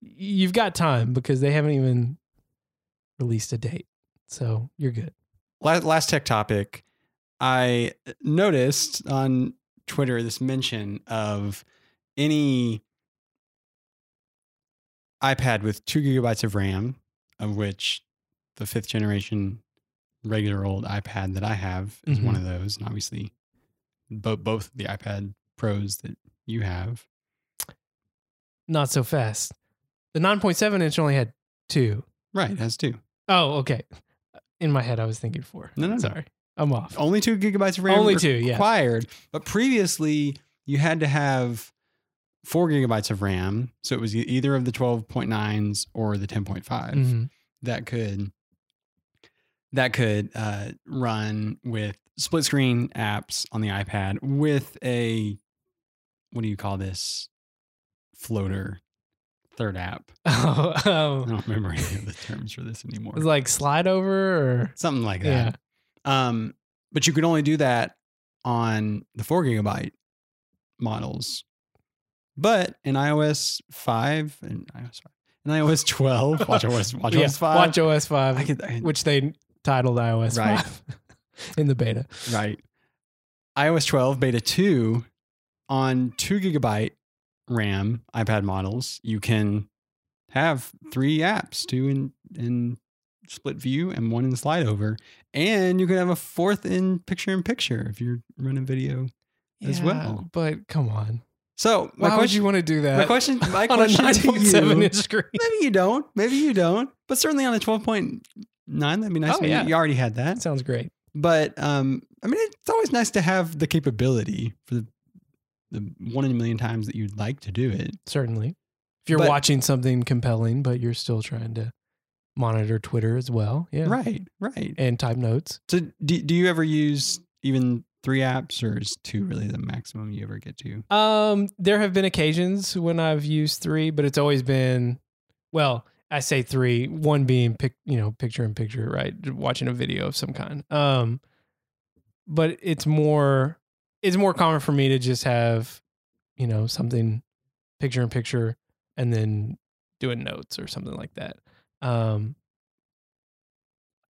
you've got time because they haven't even released a date, so you're good. last, last tech topic i noticed on twitter this mention of any ipad with two gigabytes of ram of which the fifth generation regular old ipad that i have is one mm-hmm. of those and obviously bo- both the ipad pros that you have Not so fast. The 9.7 inch only had two. right it has two Oh, okay. In my head, I was thinking four. No, no. sorry, I'm off. only two gigabytes of ram Only two, yeah. required but previously you had to have four gigabytes of ram so it was either of the 12.9s or the 10.5 Mhm. that could that could uh, run with split screen apps on the ipad with a what do you call this floater third app Oh, i um, don't remember any of the terms for this anymore it was like slide over or something like yeah. that Um, but you could only do that on the four gigabyte models. But in iOS five and iOS five iOS twelve, watch OS, watch Yeah, OS five. Watch OS five, I could, I, which they titled iOS Right. five in the beta. right. iOS twelve beta two on two gigabyte RAM iPad models, you can have three apps, two in in split view and one in slide over, and you can have a fourth in picture in picture if you're running video as well. But come on, So why would question, you want to do that? my question, my on question nine to point you, inch screen. maybe you don't, maybe you don't, but certainly on a twelve point nine, that'd be nice. Oh, yeah. You already had that, That sounds great. but um, I mean, it's always nice to have the capability for the, the one in a million times that you'd like to do it. Certainly, if you're But- watching something compelling, but you're still trying to monitor Twitter as well. Yeah. Right, right. And type notes. So do, do you ever use even three apps or is two really the maximum you ever get to? Um, there have been occasions when I've used three, but it's always been, well, I say three, one being pic, you know, picture in picture, right? Watching a video of some kind. Um, but it's more, it's more common for me to just have, you know, something picture in picture and then doing notes or something like that. Um,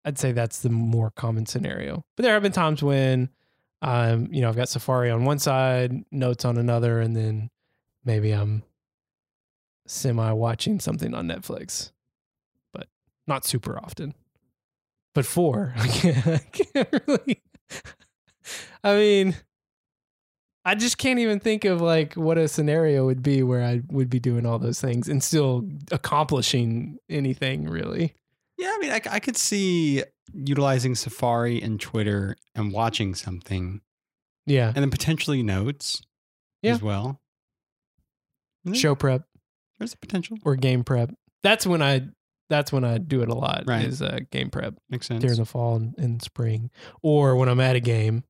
I'd say that's the more common scenario. But there have been times when, um, you know, I've got Safari on one side, notes on another, and then maybe I'm semi watching something on Netflix, but not super often. But four, I can't, I can't really. I mean, I just can't even think of like what a scenario would be where I would be doing all those things and still accomplishing anything really. Yeah, I mean, I, I could see utilizing Safari and Twitter and watching something Yeah. and then potentially notes Yeah. as well. Then Show prep There's a potential. or game prep. That's when I that's when I do it a lot Right. is uh, game prep Makes sense. during the fall and, and spring or when I'm at a game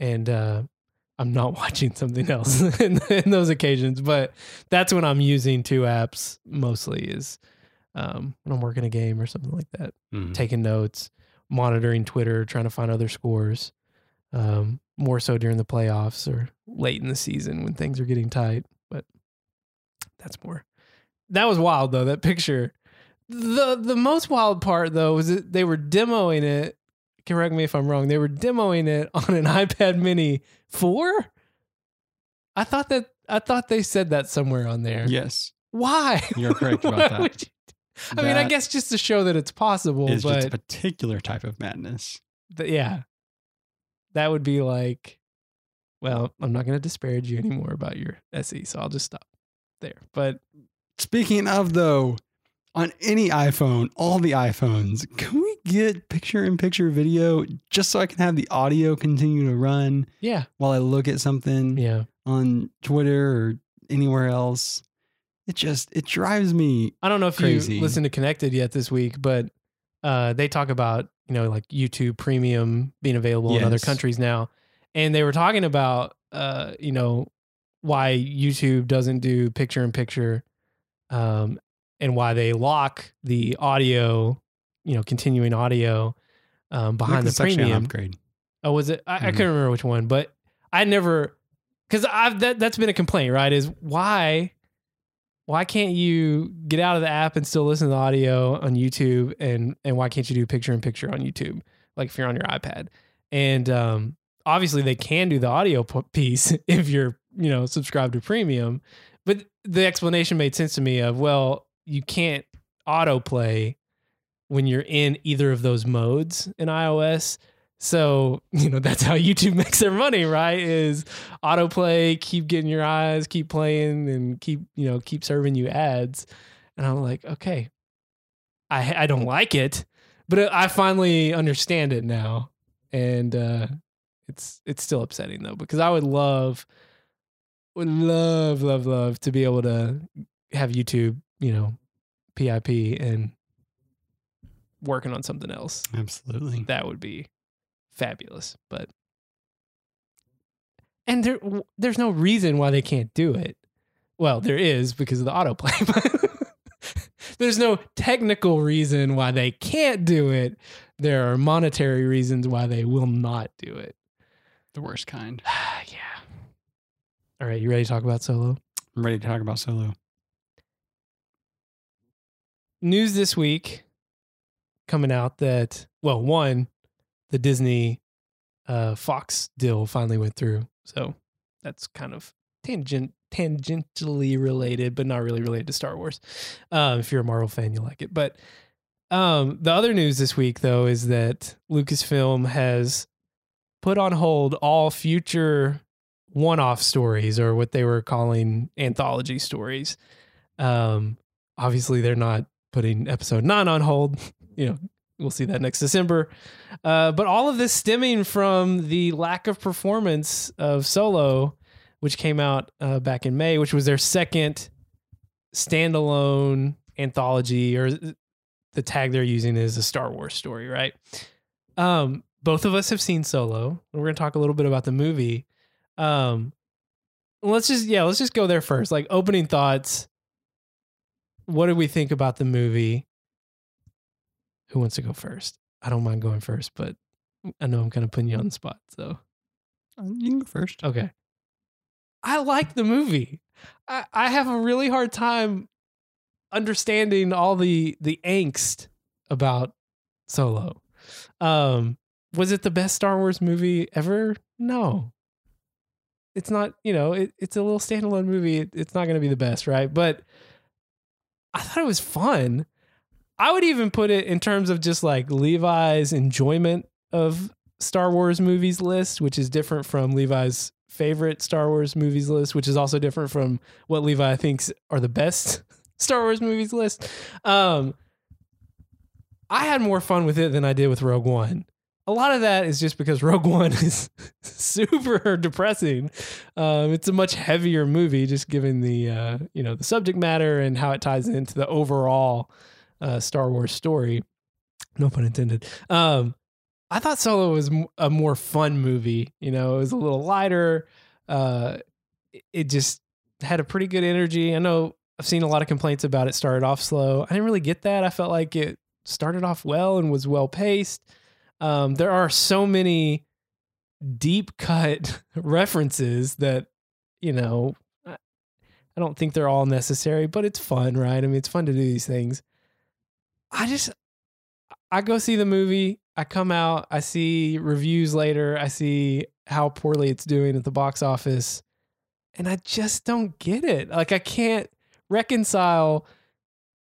and uh I'm not watching something else in, in those occasions, but that's when I'm using two apps mostly is um when I'm working a game or something like that. Mhm. taking notes, monitoring Twitter, trying to find other scores. Um, more so during the playoffs or late in the season when things are getting tight. But that's more. That was wild though. That picture. the The most wild part though was that they were demoing it. Correct me if I'm wrong. They were demoing it on an iPad Mini four. I thought that I thought they said that somewhere on there. Yes, Why? You're correct about that. I mean, I guess just to show that it's possible, is just a particular type of madness. th- yeah, that would be like, well, I'm not going to disparage you anymore about your SE, so I'll just stop there. But Speaking of though, on any iPhone, all the iPhones, get picture in picture video just so I can have the audio continue to run yeah, while I look at something yeah, on Twitter or anywhere else? It just it drives me I don't know if Crazy. you listened to Connected yet this week, but uh, they talk about you know like YouTube Premium being available in other countries now, and they were talking about uh, you know why YouTube doesn't do picture in picture, um, and why they lock the audio, you know, continuing audio um, behind the premium. upgrade. Oh, was it? I, I Mhm. couldn't remember which one, but I never because I've that that's been a complaint, right? Is why why can't you get out of the app and still listen to the audio on YouTube and and why can't you do picture in picture on YouTube like if you're on your iPad? And um, obviously they can do the audio p- piece if you're you know subscribed to premium, but the explanation made sense to me of well you can't autoplay when you're in either of those modes in iOS. So, you know, that's how YouTube makes their money, right? Is autoplay, keep getting your eyes, keep playing and keep, you know, keep serving you ads. And I'm like, okay. I I don't like it, but I finally understand it now. And uh it's it's still upsetting though because I would love would love love love to be able to have YouTube, you know, PIP and working on something else Absolutely. that would be fabulous. But and there there's no reason why they can't do it. Well, there is because of the autoplay, but there's no technical reason why they can't do it. There are monetary reasons why they will not do it. The worst kind. yeah. All right, you ready to talk about solo? I'm ready to talk about solo. news this week coming out that well one the disney uh fox deal finally went through. So that's kind of tangent tangentially related but not really related to star wars um if you're a marvel fan you'll like it. But um the other news this week though is that lucasfilm has put on hold all future one-off stories or what they were calling anthology stories. Um obviously they're not putting episode nine on hold. You know, we'll see that next December. Uh, but all of this stemming from the lack of performance of Solo, which came out uh, back in May, which was their second standalone anthology or the tag they're using is a Star Wars story, right? Um, both of us have seen Solo. We're gonna talk a little bit about the movie. Um, let's just yeah, let's just go there first. Like opening thoughts. What did we think about the movie? Who wants to go first? I don't mind going first, but I know I'm kind of putting you on the spot. So Uh, You can go first. okay, I like the movie. I, I have a really hard time understanding all the the angst about Solo. Um, was it the best Star Wars movie ever? No. It's not, you know, it, it's a little standalone movie. It- it's not going to be the best, right? But I thought it was fun. I would even put it in terms of just like Levi's enjoyment of Star Wars movies list, which is different from Levi's favorite Star Wars movies list, which is also different from what Levi thinks are the best Star Wars movies list. Um, I had more fun with it than I did with Rogue One. A lot of that is just because Rogue One is super depressing. Um, it's a much heavier movie, just given the uh, you know the subject matter and how it ties into the overall uh, Star Wars story. No pun intended. Um, I thought Solo was a more fun movie. You know, it was a little lighter. Uh, it- just had a pretty good energy. I know I've seen a lot of complaints about it started off slow. I didn't really get that. I felt like it started off well and was well paced. Um, there are so many deep cut references that, you know, I don't think they're all necessary, but it's fun, right? I mean, it's fun to do these things. I just, I go see the movie. I come out. I see reviews later. I see how poorly it's doing at the box office, and I just don't get it. Like I can't reconcile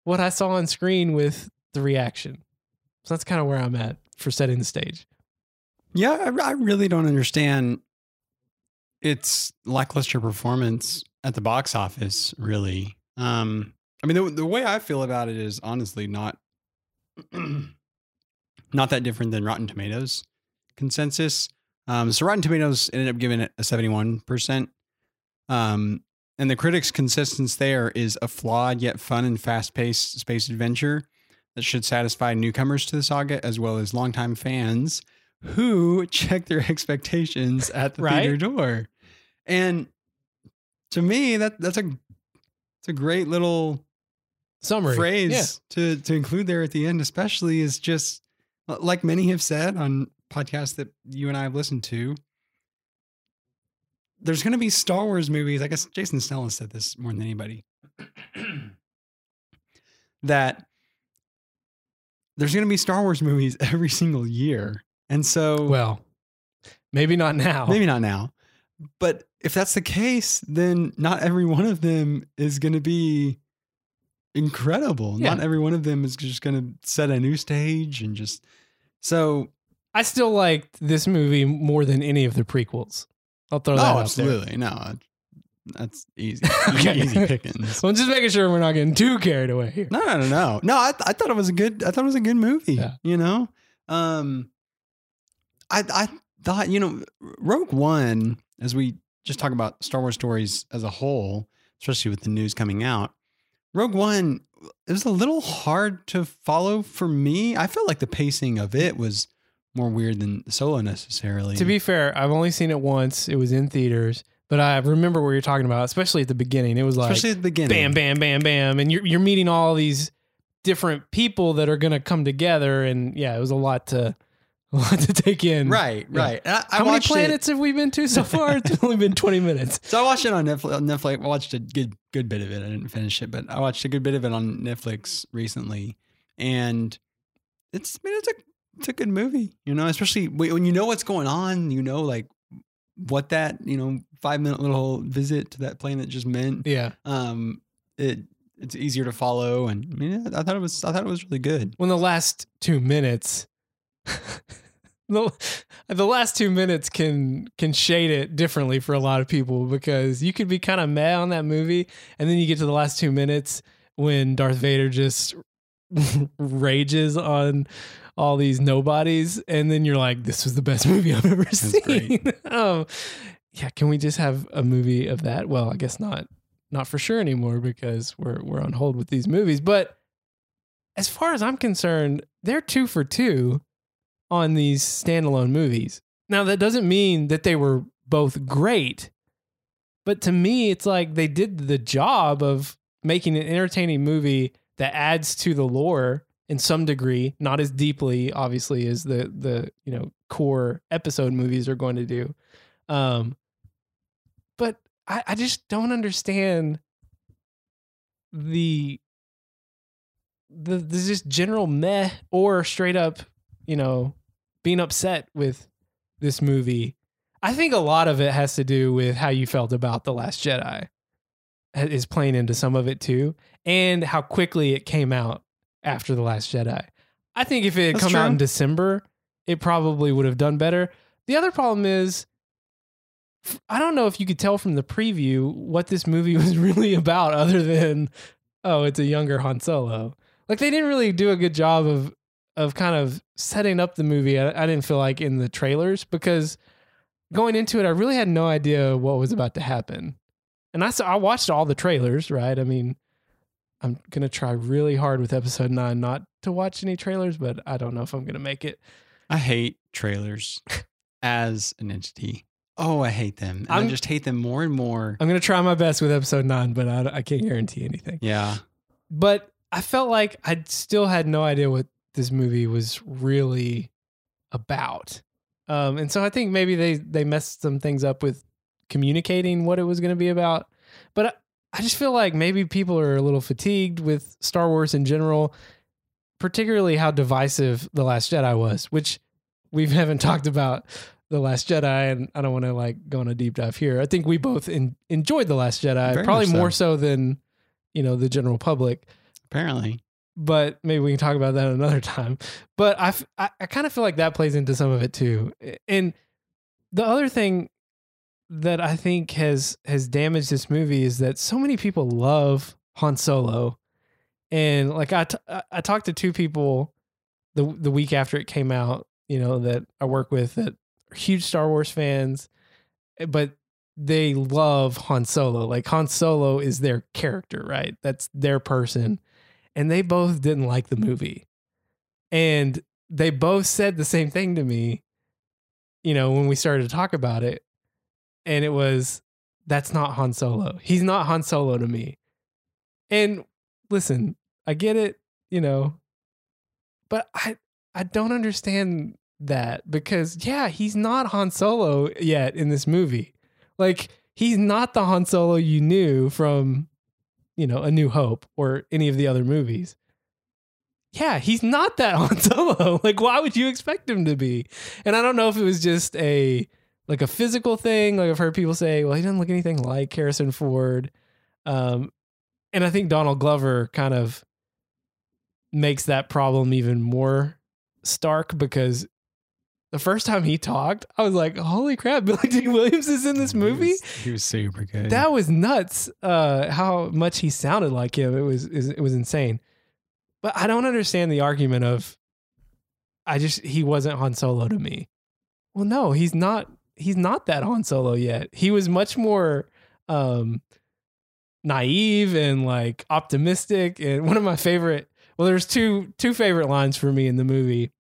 what I saw on screen with the reaction. So that's kind of where I'm at for setting the stage. Yeah, I, I really don't understand its lackluster performance at the box office. Really, um, I mean, the, the way I feel about it is honestly not not that different than Rotten Tomatoes consensus. Um, so Rotten Tomatoes ended up giving it a seventy-one percent, um, and the critics' consensus there is a flawed yet fun and fast-paced space adventure that should satisfy newcomers to the saga as well as longtime fans who check their expectations at the Right. theater door. And to me, that that's a it's a great little Summary phrase Yeah. to to include there at the end, especially is just uh, like many have said on podcasts that you and I have listened to. There's going to be Star Wars movies. I guess Jason Snell has said this more than anybody. that there's going to be Star Wars movies every single year, and so Well, maybe not now. maybe not now, but if that's the case, then not every one of them is going to be incredible. Yeah. Not every one of them is just going to set a new stage and just so. I still liked this movie more than any of the prequels. I'll throw that Oh, out there. absolutely. No, that's easy. Okay. Easy pickings. So I'm just making sure we're not getting too carried away here. No, no, no, no. No, I, I thought it was a good. I thought it was a good movie. Yeah. You know, um, I I thought you know Rogue One as we just talk about Star Wars stories as a whole, especially with the news coming out. Rogue One it was a little hard to follow for me. I felt like the pacing of it was more weird than Solo necessarily. To be fair, I've only seen it once. It was in theaters, but I remember what you're talking about, especially at the beginning. It was like especially at the beginning. bam, bam, bam, bam, and you're you're meeting all these different people that are going to come together, and yeah, it was a lot to a lot to take in. Right, Yeah. right. I, I How many watched it- planets have we been to so far? it's only been 20 minutes. So I watched it on Netflix. Netflix. I watched a good good bit of it. I didn't finish it, but I watched a good bit of it on Netflix recently, and it's I mean it's a it's a good movie. You know, especially when when you know what's going on. You know, like what that you know five minute little visit to that planet just meant. Yeah. Um, it it's easier to follow, and I mean I thought it was I thought it was really good. When the last two minutes, the, the last two minutes can can shade it differently for a lot of people because you could be kind of mad on that movie, and then you get to the last two minutes when Darth Vader just rages on all these nobodies, and then you're like, "This was the best movie I've ever seen." um, yeah, can we just have a movie of that? Well, I guess not, not for sure anymore because we're we're on hold with these movies, but as far as I'm concerned, they're two for two on these standalone movies. Now, that doesn't mean that they were both great, but to me, it's like they did the job of making an entertaining movie that adds to the lore in some degree, not as deeply, obviously, as the the you know core episode movies are going to do. Um, but I, I just don't understand the the, the just general meh or straight up, you know, being upset with this movie. I think a lot of it has to do with how you felt about The Last Jedi is playing into some of it too, and how quickly it came out after The Last Jedi. I think if it had That's come out in December, it probably would have done better. The other problem is I don't know if you could tell from the preview what this movie was really about other than oh, it's a younger Han Solo. Like they didn't really do a good job of of kind of setting up the movie. I, I didn't feel like in the trailers because going into it, I really had no idea what was about to happen. And I saw, I watched all the trailers, right? I mean, I'm gonna try really hard with episode nine not to watch any trailers, but I don't know if I'm gonna make it. I hate trailers as an entity. Oh, I hate them. I just hate them more and more. I'm gonna try my best with episode nine, but I, I can't guarantee anything. yeah. but I felt like I still had no idea what this movie was really about. Um, and so I think maybe they they messed some things up with communicating what it was going to be about. But I, I just feel like maybe people are a little fatigued with Star Wars in general, particularly how divisive The Last Jedi was, which we haven't talked about The Last Jedi, and I don't want to like go on a deep dive here. I think we both in, enjoyed The Last Jedi, Very probably so. more so than you know the general public Apparently. But maybe we can talk about that another time. But I, I, kind of feel like that plays into some of it too. And the other thing that I think has has damaged this movie is that so many people love Han Solo, and like I, t- I- talked to two people the the week after it came out, you know, that I work with that are huge Star Wars fans, eh, but they love Han Solo. Like Han Solo is their character, right? That's their person and they both didn't like the movie. And they both said the same thing to me, you know, when we started to talk about it. And it was, that's not Han Solo. He's not Han Solo to me. And listen, I get it, you know, but I I don't understand that because yeah, he's not Han Solo yet in this movie. Like he's not the Han Solo you knew from you know, A New Hope or any of the other movies. Yeah, he's not that Han Solo. Like, why would you expect him to be? And I don't know if it was just a like a physical thing. Like I've heard people say, well, he doesn't look anything like Harrison Ford. Um, and I think Donald Glover kind of makes that problem even more stark because the first time he talked, I was like, holy crap, Billy Dee Williams is in this He movie? was- He was, super good. That was nuts. Uh, how much he sounded like him. It was it was insane. But I don't understand the argument of I just he wasn't Han Solo to me. Well, no, he's not. He's not that Han Solo yet. He was much more um, naive and like optimistic. And one of my favorite. Well, there's two two favorite lines for me in the movie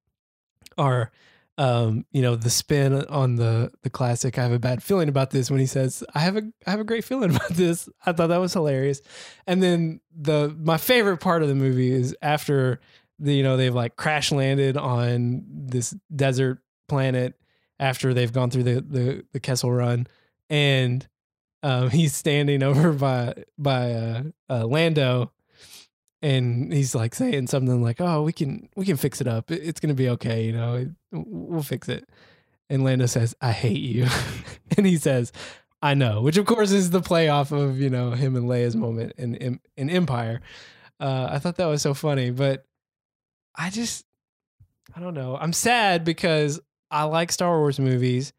are um, you know, the spin on the the classic. I have a bad feeling about this when he says, "I have a I have a great feeling about this." I thought that was hilarious. And then the my favorite part of the movie is after the you know they've like crash landed on this desert planet after they've gone through the the, the Kessel Run, and um, he's standing over by by uh, uh, Lando and he's like saying something like, "Oh, we can we can fix it up. It's gonna be okay. You know, we'll fix it." And Lando says, "I hate you," and he says, "I know," which of course is the play off of you know him and Leia's moment in in, in Empire. Uh, I thought that was so funny, but I just I don't know. I'm sad because I like Star Wars movies,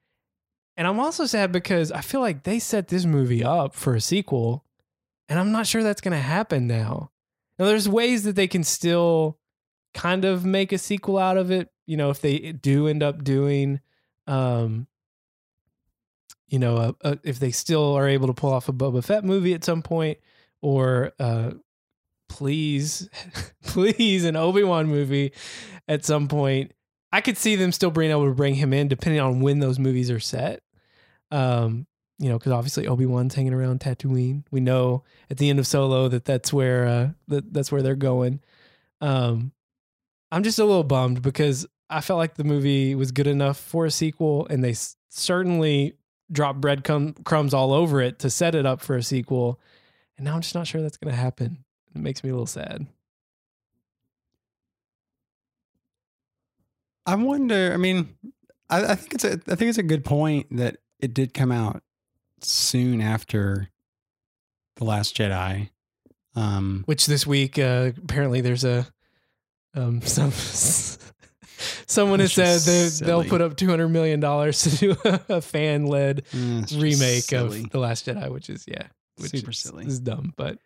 and I'm also sad because I feel like they set this movie up for a sequel, and I'm not sure that's gonna happen now. Now, there's ways that they can still kind of make a sequel out of it. You know, if they do end up doing, um, you know, a, a, if they still are able to pull off a Boba Fett movie at some point, or uh, please, please, an Obi Wan movie at some point. I could see them still being able to bring him in, depending on when those movies are set. Um, you know, because obviously Obi Wan's hanging around Tatooine. We know at the end of Solo that that's where uh, that that's where they're going. Um, I'm just a little bummed because I felt like the movie was good enough for a sequel, and they s- certainly dropped breadcrumbs all over it to set it up for a sequel. And now I'm just not sure that's going to happen. It makes me a little sad. I wonder. I mean, I, I think it's a. I think it's a good point that it did come out soon after the Last Jedi. Um, Which this week, uh, apparently, there's a um some someone has said they, they'll put up 200 million dollars to do a, a fan led remake of the Last Jedi, which is yeah, which Super is, silly. is dumb, but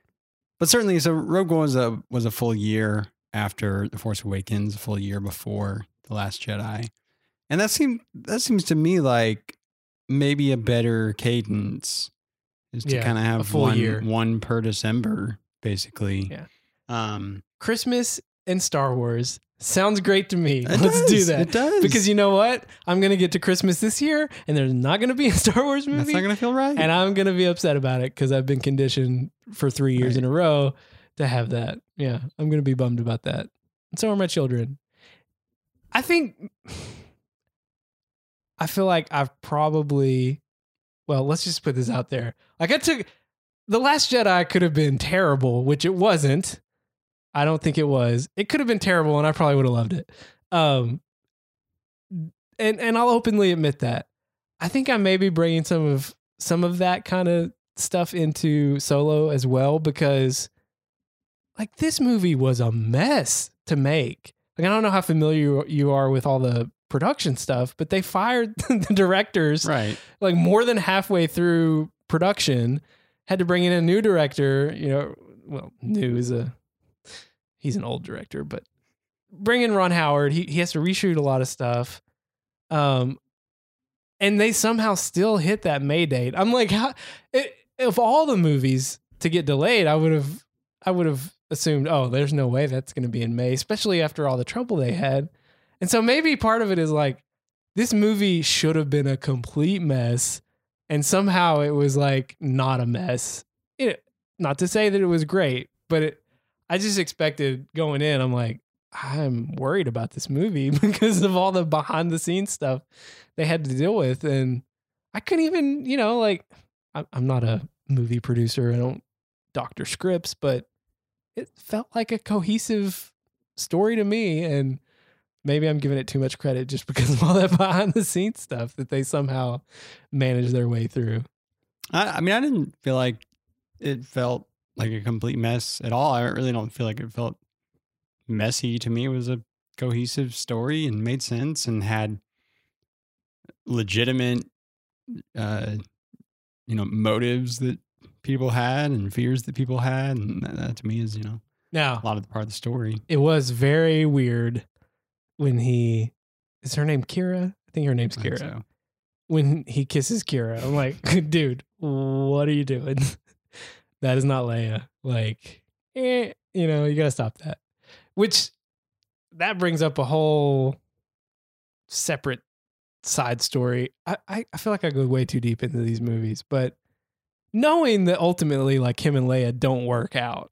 But certainly, so Rogue One was a was a full year after The Force Awakens, a full year before The Last Jedi, and that seemed that seems to me like maybe a better cadence is to Yeah, kind of have one year. one per December, basically. Yeah. Um, Christmas and Star Wars sounds great to me. Let's do that. It does Because you know what? I'm going to get to Christmas this year and there's not going to be a Star Wars movie. that's not gonna feel right. and I'm going to be upset about it because I've been conditioned for three years Right. in a row to have that. Yeah, I'm going to be bummed about that. And so are my children. I think, I feel like I've probably, well, let's just put this out there. Like I took, The Last Jedi could have been terrible, which it wasn't. I don't think it was. It could have been terrible, and I probably would have loved it. Um, and and I'll openly admit that. I think I may be bringing some of some of that kind of stuff into Solo as well because, like, this movie was a mess to make. Like, I don't know how familiar you- you are with all the production stuff, but they fired the directors right. like more than halfway through production had to bring in a new director you know well new is a he's an old director but bring in ron howard he, he has to reshoot a lot of stuff um and they somehow still hit that may date i'm like how it, of all the movies to get delayed i would have i would have assumed oh there's no way that's going to be in may especially after all the trouble they had and so maybe part of it is like this movie should have been a complete mess and somehow it was like not a mess. It, not to say that it was great but it, i just expected going in i'm like i'm worried about this movie because of all the behind the scenes stuff they had to deal with and i couldn't even you know like i'm not a movie producer i don't doctor scripts but it felt like a cohesive story to me and maybe I'm giving it too much credit just because of all that behind the scenes stuff that they somehow managed their way through. I, I mean, I didn't feel like it felt like a complete mess at all. I really don't feel like it felt messy to me. It was a cohesive story and made sense and had legitimate, uh, you know, motives that people had and fears that people had, and that, that to me is, you know, Now, a lot of the part of the story. it was very weird when he is her name Qi'ra? I think her name's Qi'ra. so. When he kisses Qi'ra, I'm like, dude, what are you doing? that is not Leia. Like, eh, you know, you gotta stop that. Which that brings up a whole separate side story. I, I, I feel like I go way too deep into these movies, but knowing that ultimately like him and Leia don't work out,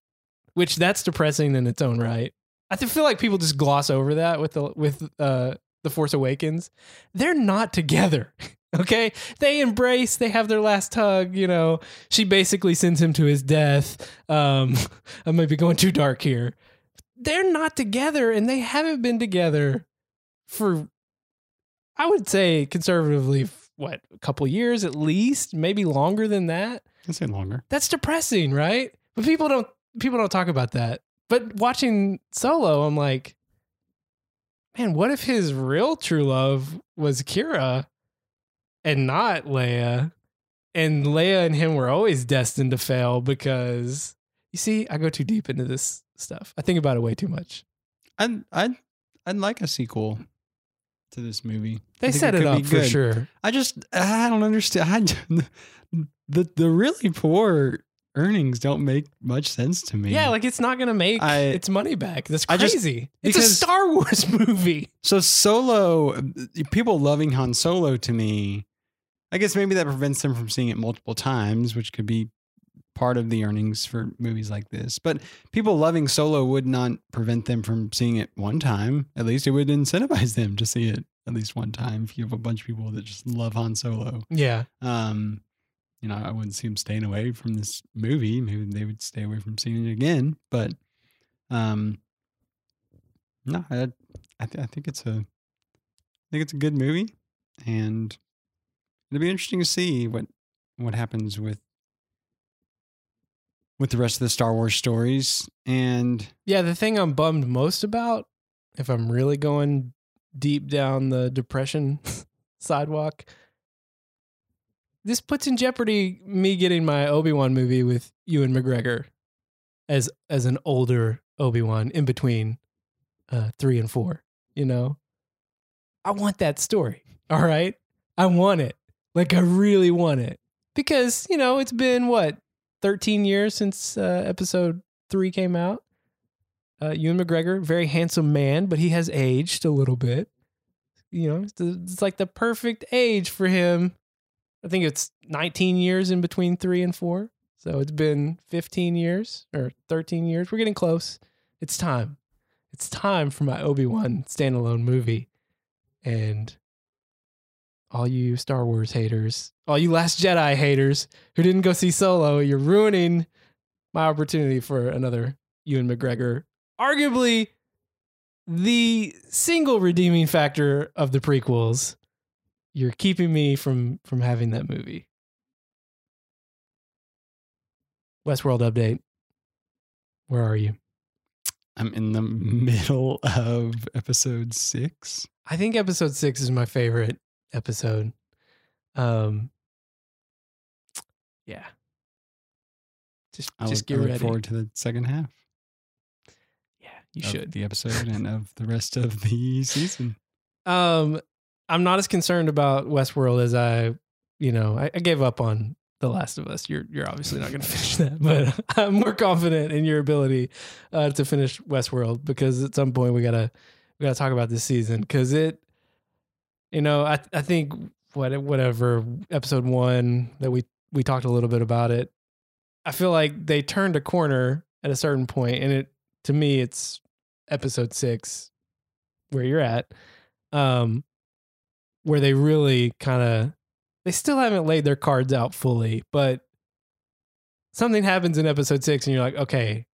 which that's depressing in its own right. I feel like people just gloss over that with the with uh the Force Awakens. They're not together. Okay, they embrace. They have their last hug. You know, she basically sends him to his death. Um, I might be going too dark here. They're not together, and they haven't been together for, I would say, conservatively, what a couple years at least, maybe longer than that. I'd say longer. That's depressing, right? But people don't people don't talk about that. But watching Solo, I'm like, man, what if his real true love was Qi'ra and not Leia? And Leia and him were always destined to fail because you see, I go too deep into this stuff. I think about it way too much. I'd I'd I'd like a sequel to this movie. They set it, could up for good. sure. I just I don't understand. I, the the really poor earnings don't make much sense to me. Yeah, like it's not gonna make I- its money back. That's I just- crazy. it's a Star Wars movie. So Solo, people loving Han Solo to me, I guess maybe that prevents them from seeing it multiple times, which could be part of the earnings for movies like this. But people loving Solo would not prevent them from seeing it one time. At least it would incentivize them to see it at least one time. If you have a bunch of people that just love Han Solo, Yeah. um, you know, I wouldn't see them staying away from this movie. Maybe they would stay away from seeing it again. But, um, no, I, I, th- I think it's a, I think it's a good movie, and it'll be interesting to see what what happens with with the rest of the Star Wars stories. And Yeah, the thing I'm bummed most about, if I'm really going deep down the depression sidewalk, this puts in jeopardy me getting my Obi-Wan movie with Ewan McGregor as as an older Obi-Wan in between uh 3 and 4, you know? I want that story. All right? I want it. Like I really want it. Because, you know, it's been what 13 years since uh, episode 3 came out. Uh, Ewan McGregor, very handsome man, but he has aged a little bit. You know, it's, it's like the perfect age for him. I think it's 19 years in between three and four. So it's been 15 years or 13 years. We're getting close. It's time. It's time for my Obi Wan standalone movie. And all you Star Wars haters, all you Last Jedi haters who didn't go see Solo, you're ruining my opportunity for another Ewan McGregor. Arguably the single redeeming factor of the prequels. You're keeping me from from having that movie. Westworld update. Where are you? I'm in the middle of episode six. I think episode six is my favorite episode. Um, yeah. Just, I just get I look ready. forward to the second half. yeah, you should. the episode and of the rest of the season. Um, I'm not as concerned about Westworld as I, you know, I, I gave up on The Last of Us. You're you're obviously not going to finish that, but I'm more confident in your ability uh, to finish Westworld because at some point we gotta we gotta talk about this season because it, you know, I I think what whatever episode one that we we talked a little bit about it. I feel like they turned a corner at a certain point, and it to me it's episode six where you're at um where they really kind of they still haven't laid their cards out fully but something happens in episode 6 and you're like okay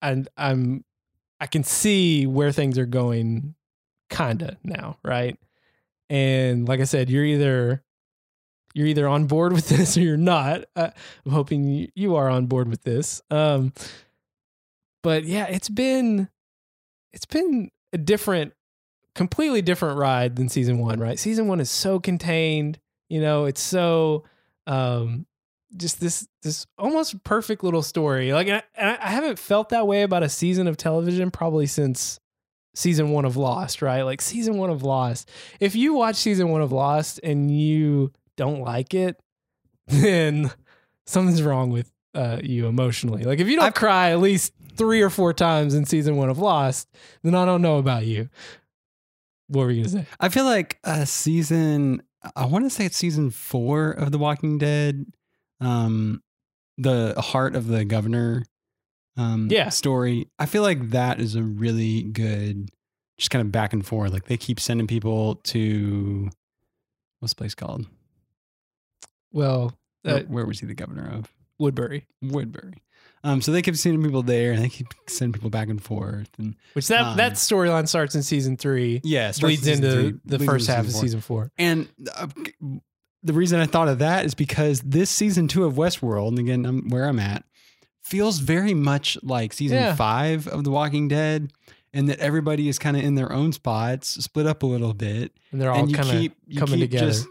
and i'm i can see where things are going kinda now right? And like i said you're either you're either on board with this or you're not. Uh, i'm hoping you are on board with this um but yeah it's been it's been a different completely different ride than season one, right? Season one is so contained, you know, it's so um just this this almost perfect little story. Like I, I haven't felt that way about a season of television probably since season one of Lost, right? Like season one of Lost. If you watch season one of Lost and you don't like it, then something's wrong with uh, you emotionally. Like if you don't I've- cry at least three or four times in season one of Lost, then I don't know about you. What were you gonna say? I feel like a season I want to say it's season 4 of The Walking Dead. Um the heart of the governor um Yeah. story. I feel like that is a really good just kind of back and forth. Like they keep sending people to what's the place called? Well, uh, where, where was he the governor of? Woodbury, Woodbury. Um, so they keep sending people there, and they keep sending people back and forth, and which that Um, that storyline starts in season three, yeah, it starts in into three, the bleeds first into half of season four. And uh, the reason I thought of that is because this season two of Westworld, and again, I'm where I'm at, feels very much like season Yeah. five of The Walking Dead, and that everybody is kind of in their own spots, split up a little bit, And they're all kind of coming keep together. just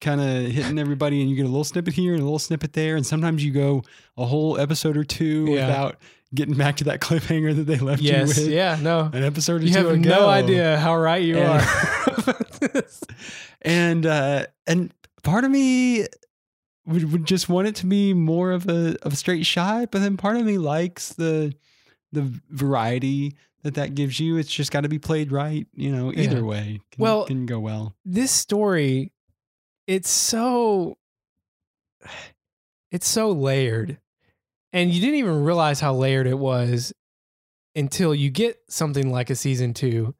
kind of hitting everybody, and you get a little snippet here and a little snippet there, and sometimes you go a whole episode or two Yeah. without getting back to that cliffhanger that they left yes, you with. yeah, no, An episode or you two have ago. no idea how right you And- are. and uh and part of me would, would just want it to be more of a of a straight shot, but then part of me likes the the variety that that gives you. It's just got to be played right, you know. Either Yeah. way, can, Well- can go well. this story it's so it's so layered and you didn't even realize how layered it was until you get something like a season 2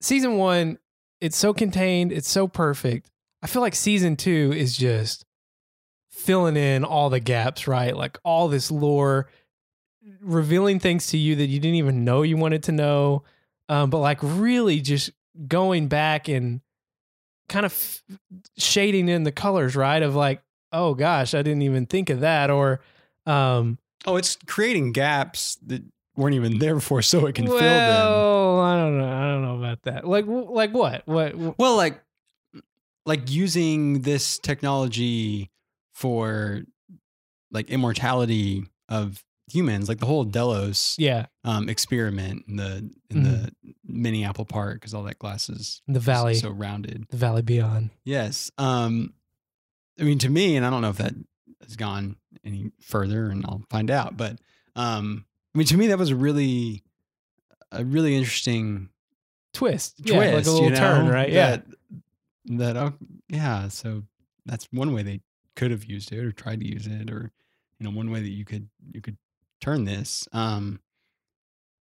season 1 it's so contained it's so perfect. I feel like season 2 is just filling in all the gaps right? Like all this lore revealing things to you that you didn't even know you wanted to know um, but like really just going back and kind of f- shading in the colors, right? Of like, oh gosh, I didn't even think of that, or um, Oh, it's creating gaps that weren't even there before, so it can fill them. well, I don't know, I don't know about that. Like, w- like what? What? Well, like like using this technology for like immortality of humans, like the whole Delos Yeah, um, experiment in the in the mini Apple Park, because all that glass is the valley, so rounded. the valley beyond. Yes. Um, I mean, to me, and I don't know if that has gone any further, and I'll find out. But um, I mean, to me, that was a really a really interesting Twist, twist, yeah, like a little you turn, know, right? Yeah, That, that oh, yeah. So that's one way they could have used it or tried to use it, or you know, one way that you could you could turn this. Um,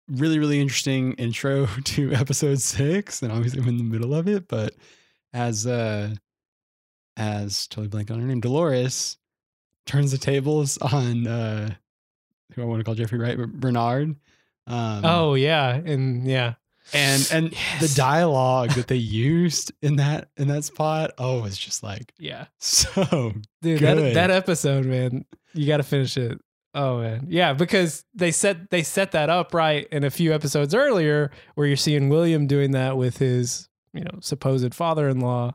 really, really interesting intro to episode six, and obviously I'm in the middle of it, but as uh as totally blank on her name, Dolores turns the tables on uh who I want to call Jeffrey Wright, Bernard. Um, oh yeah, and yeah, and and Yes. the dialogue that they used in that in that spot oh it's just like yeah, so dude. That Good. that episode, man, you got to finish it. Oh man, yeah, because they set they set that up right in a few episodes earlier, where you're seeing William doing that with his you know supposed father-in-law,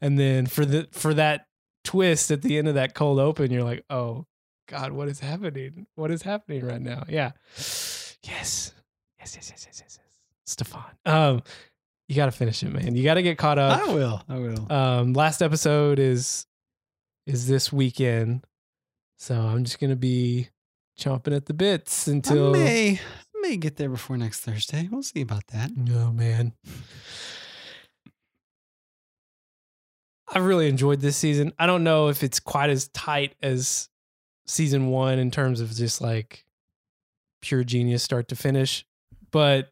and then for the for that twist at the end of that cold open, you're like, oh God, what is happening? What is happening right now? Yeah, yes, yes, yes, yes, yes, yes, yes. Stefan, um, you got to finish it, man. You got to get caught up. i will i will Um, last episode is is this weekend, so I'm just gonna be chomping at the bits until. i may may get there before next thursday we'll see about that Oh man, I really enjoyed this season. I don't know if it's quite as tight as season one in terms of just like pure genius start to finish, but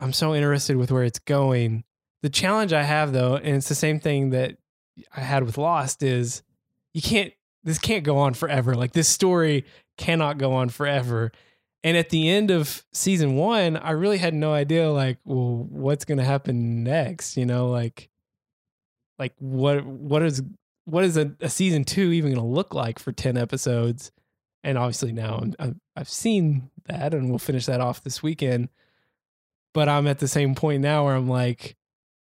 I'm so interested with where it's going. The challenge I have though, and it's the same thing that I had with Lost, is you can't. This can't go on forever. Like this story cannot go on forever. And at the end of season one, I really had no idea, like, well, what's going to happen next? You know, like, like what what is what is a, a season two even going to look like for ten episodes? And obviously now I'm, I've seen that, and we'll finish that off this weekend. But I'm at the same point now where I'm like,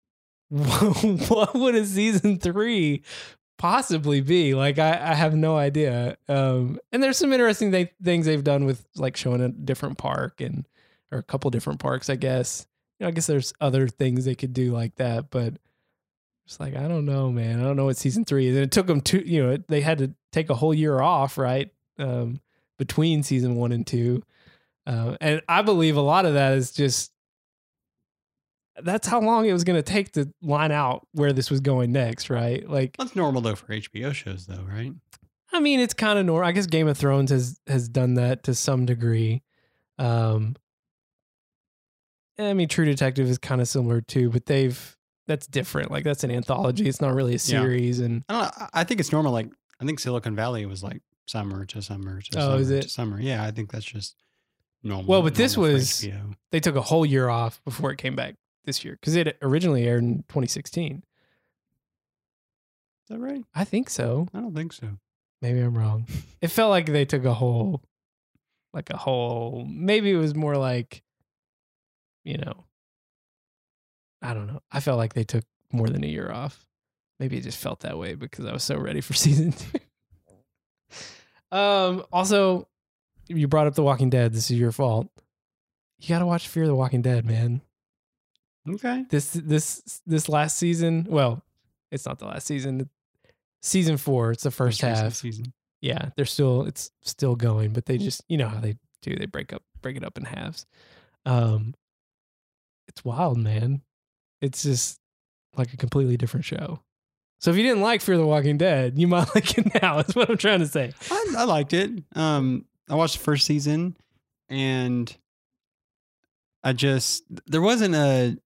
what would a season three possibly be? Like, I, I have no idea. Um, and there's some interesting th- things they've done with like showing a different park and or a couple different parks, I guess. You know, I guess there's other things they could do like that, but it's like I don't know, man. I don't know what season three is. And it took them two. You know, they had to take a whole year off, right, um, between season one and two. Uh, and I believe a lot of that is just that's how long it was going to take to line out where this was going next, right? Like, that's normal though for hbo shows though right I mean, it's kind of normal. I guess Game of Thrones has has done that to some degree. Um, I mean, True Detective is kind of similar too, but they've that's different. Like that's an anthology. It's not really a Yeah. series, and i don't know I- think it's normal like i think silicon valley was like summer to summer to Oh, summer is to it? summer yeah i think that's just normal Well, but this normal was- they took a whole year off before it came back this year because it originally aired in 2016. is that right I think so. i don't think so Maybe I'm wrong. It felt like they took a whole, like a whole. Maybe it was more like, you know, I don't know. I felt like they took more than a year off. Maybe it just felt that way because I was so ready for season two. um. Also, you brought up The Walking Dead. This is your fault. You got to watch Fear the Walking Dead, man. Okay This this this last season. Well, it's not the last season. season four. It's the first half. season. Yeah, they're still it's still going, but they just you know how they do. They break up break it up in halves. Um, it's wild, man. It's just like a completely different show. So if you didn't like Fear the Walking Dead, you might like it now. Is what I'm trying to say. I, I liked it. Um, I watched the first season, and I just there wasn't a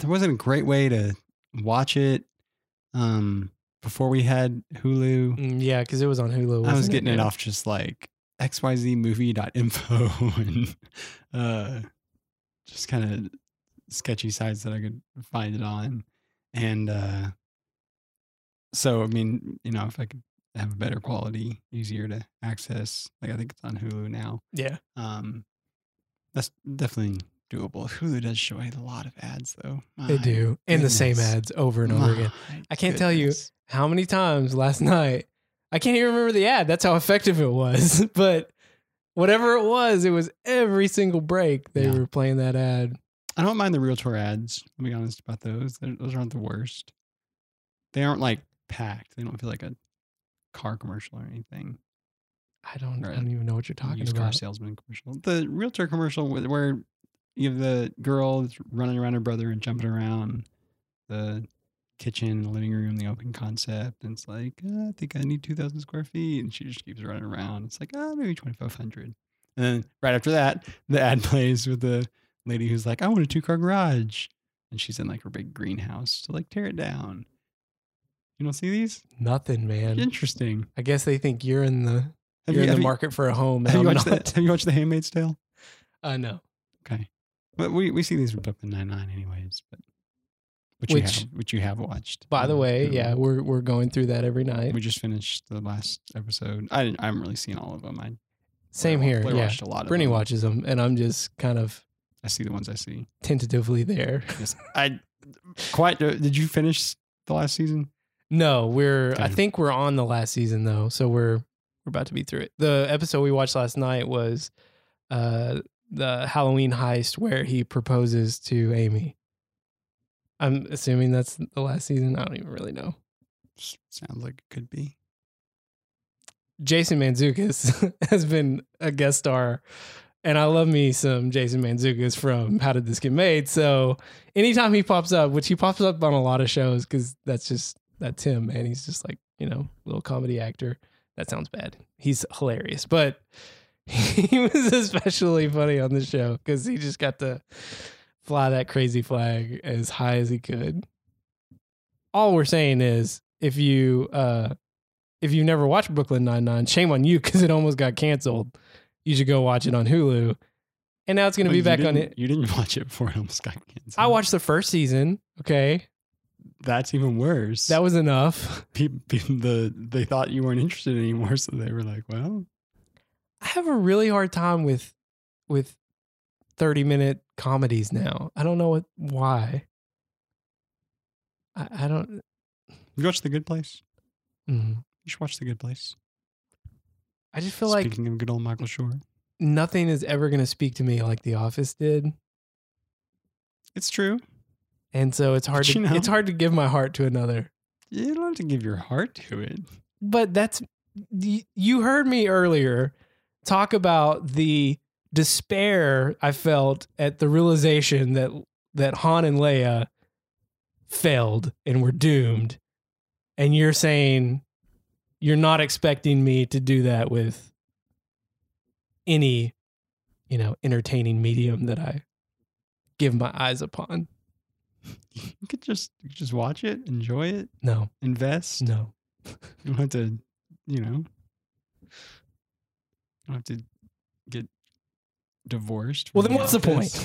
there wasn't a great way to watch it. Um, before we had Hulu, Mm, yeah, because it was on Hulu. I was getting it Yeah. off just like xyzmovie.info and uh, just kind of sketchy sites that I could find it on. And uh, so, I mean, you know, if I could have a better quality, easier to access, like I think it's on Hulu now. Yeah, Um, that's definitely doable. Hulu does show a lot of ads, though. they My do, and the same ads over and over again. I can't tell you how many times last night I can't even remember the ad. That's how effective it was. but whatever it was, it was every single break they Yeah. were playing that ad. I don't mind the realtor ads. I'll be honest about those. They're, those aren't the worst. They aren't like packed. They don't feel like a car commercial or anything. I don't, I don't even know what you're talking used car about. salesman commercial. The realtor commercial where- where you have the girl running around her brother and jumping around the kitchen, the living room, the open concept. And it's like, "Uh, I think I need 2,000 square feet. And she just keeps running around. It's like, ah, maybe 2,500. And then right after that, the ad plays with the lady who's like, I want a two car garage. And she's in like her big greenhouse to like tear it down. You don't see these? Nothing, man. Interesting. I guess they think you're in the Have you're you, in the you- market for a home. Have you watched the, have you watched The Handmaid's Tale? I no. Okay. But we, we see these with Brooklyn Nine Nine anyways, but which, you Which- have which you have watched. By the way, Hulu. yeah, we're we're going through that every night. We just finished the last episode. I didn't, I haven't really seen all of them. I Same here. Blair yeah, watched a lot of Brittany them. watches them, and I'm just kind of I see the ones I see. tentatively there. Yes. I quite did you finish the last season? No, we're. I think we're on the last season though, so we're we're about to be through it. The episode we watched last night was uh the Halloween heist where he proposes to Amy. I'm assuming that's the last season. I don't even really know. Sounds like it could be. Jason Mantzoukas has been a guest star, and I love me some Jason Mantzoukas from How Did This Get Made. So anytime he pops up, which he pops up on a lot of shows, because that's just that's him, man. He's just like you know, little comedy actor. That sounds bad. He's hilarious, but he was especially funny on the show because he just got to fly that crazy flag as high as he could. All we're saying is, if you uh if you've never watched Brooklyn Nine Nine, shame on you because it almost got canceled. You should go watch it on Hulu. And now it's going to be back on it. You didn't watch it before it almost got canceled. I watched the first season. Okay, That's even worse. that was enough. people, the they thought you weren't interested anymore, so they were like, "Well, I have a really hard time with with thirty minute comedies now. I don't know what why. I, I don't. you watch The Good Place? mm. You should watch The Good Place." I just feel like Speaking of good old Michael Schur, nothing is ever going to speak to me like The Office did, it's true. and so it's hard But to you know- it's hard to give my heart to another. You don't have to give your heart to it. but that's you heard me earlier talk about the despair I felt at the realization that that Han and Leia failed and were doomed. And you're saying you're not expecting me to do that with any, you know, entertaining medium that I give my eyes upon. You could just you could just watch it, enjoy it, No, invest. no. You don't have to, you know, don't have to get divorced. Well, then what's the point?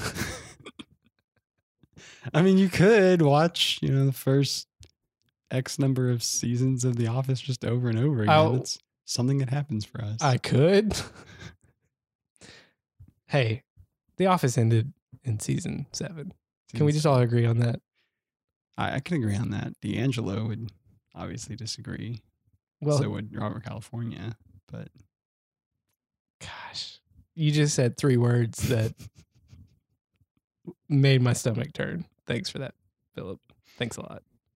I mean, you could watch, you know, the first X number of seasons of The Office just over and over again. I'll- it's something that happens for us. I could. hey, The Office ended in season seven. Can we just all agree on that? I, I can agree on that. D'Angelo would obviously disagree. Well, so would Robert California. But gosh, you just said three words that made my stomach turn. Thanks for that, Philip. Thanks a lot.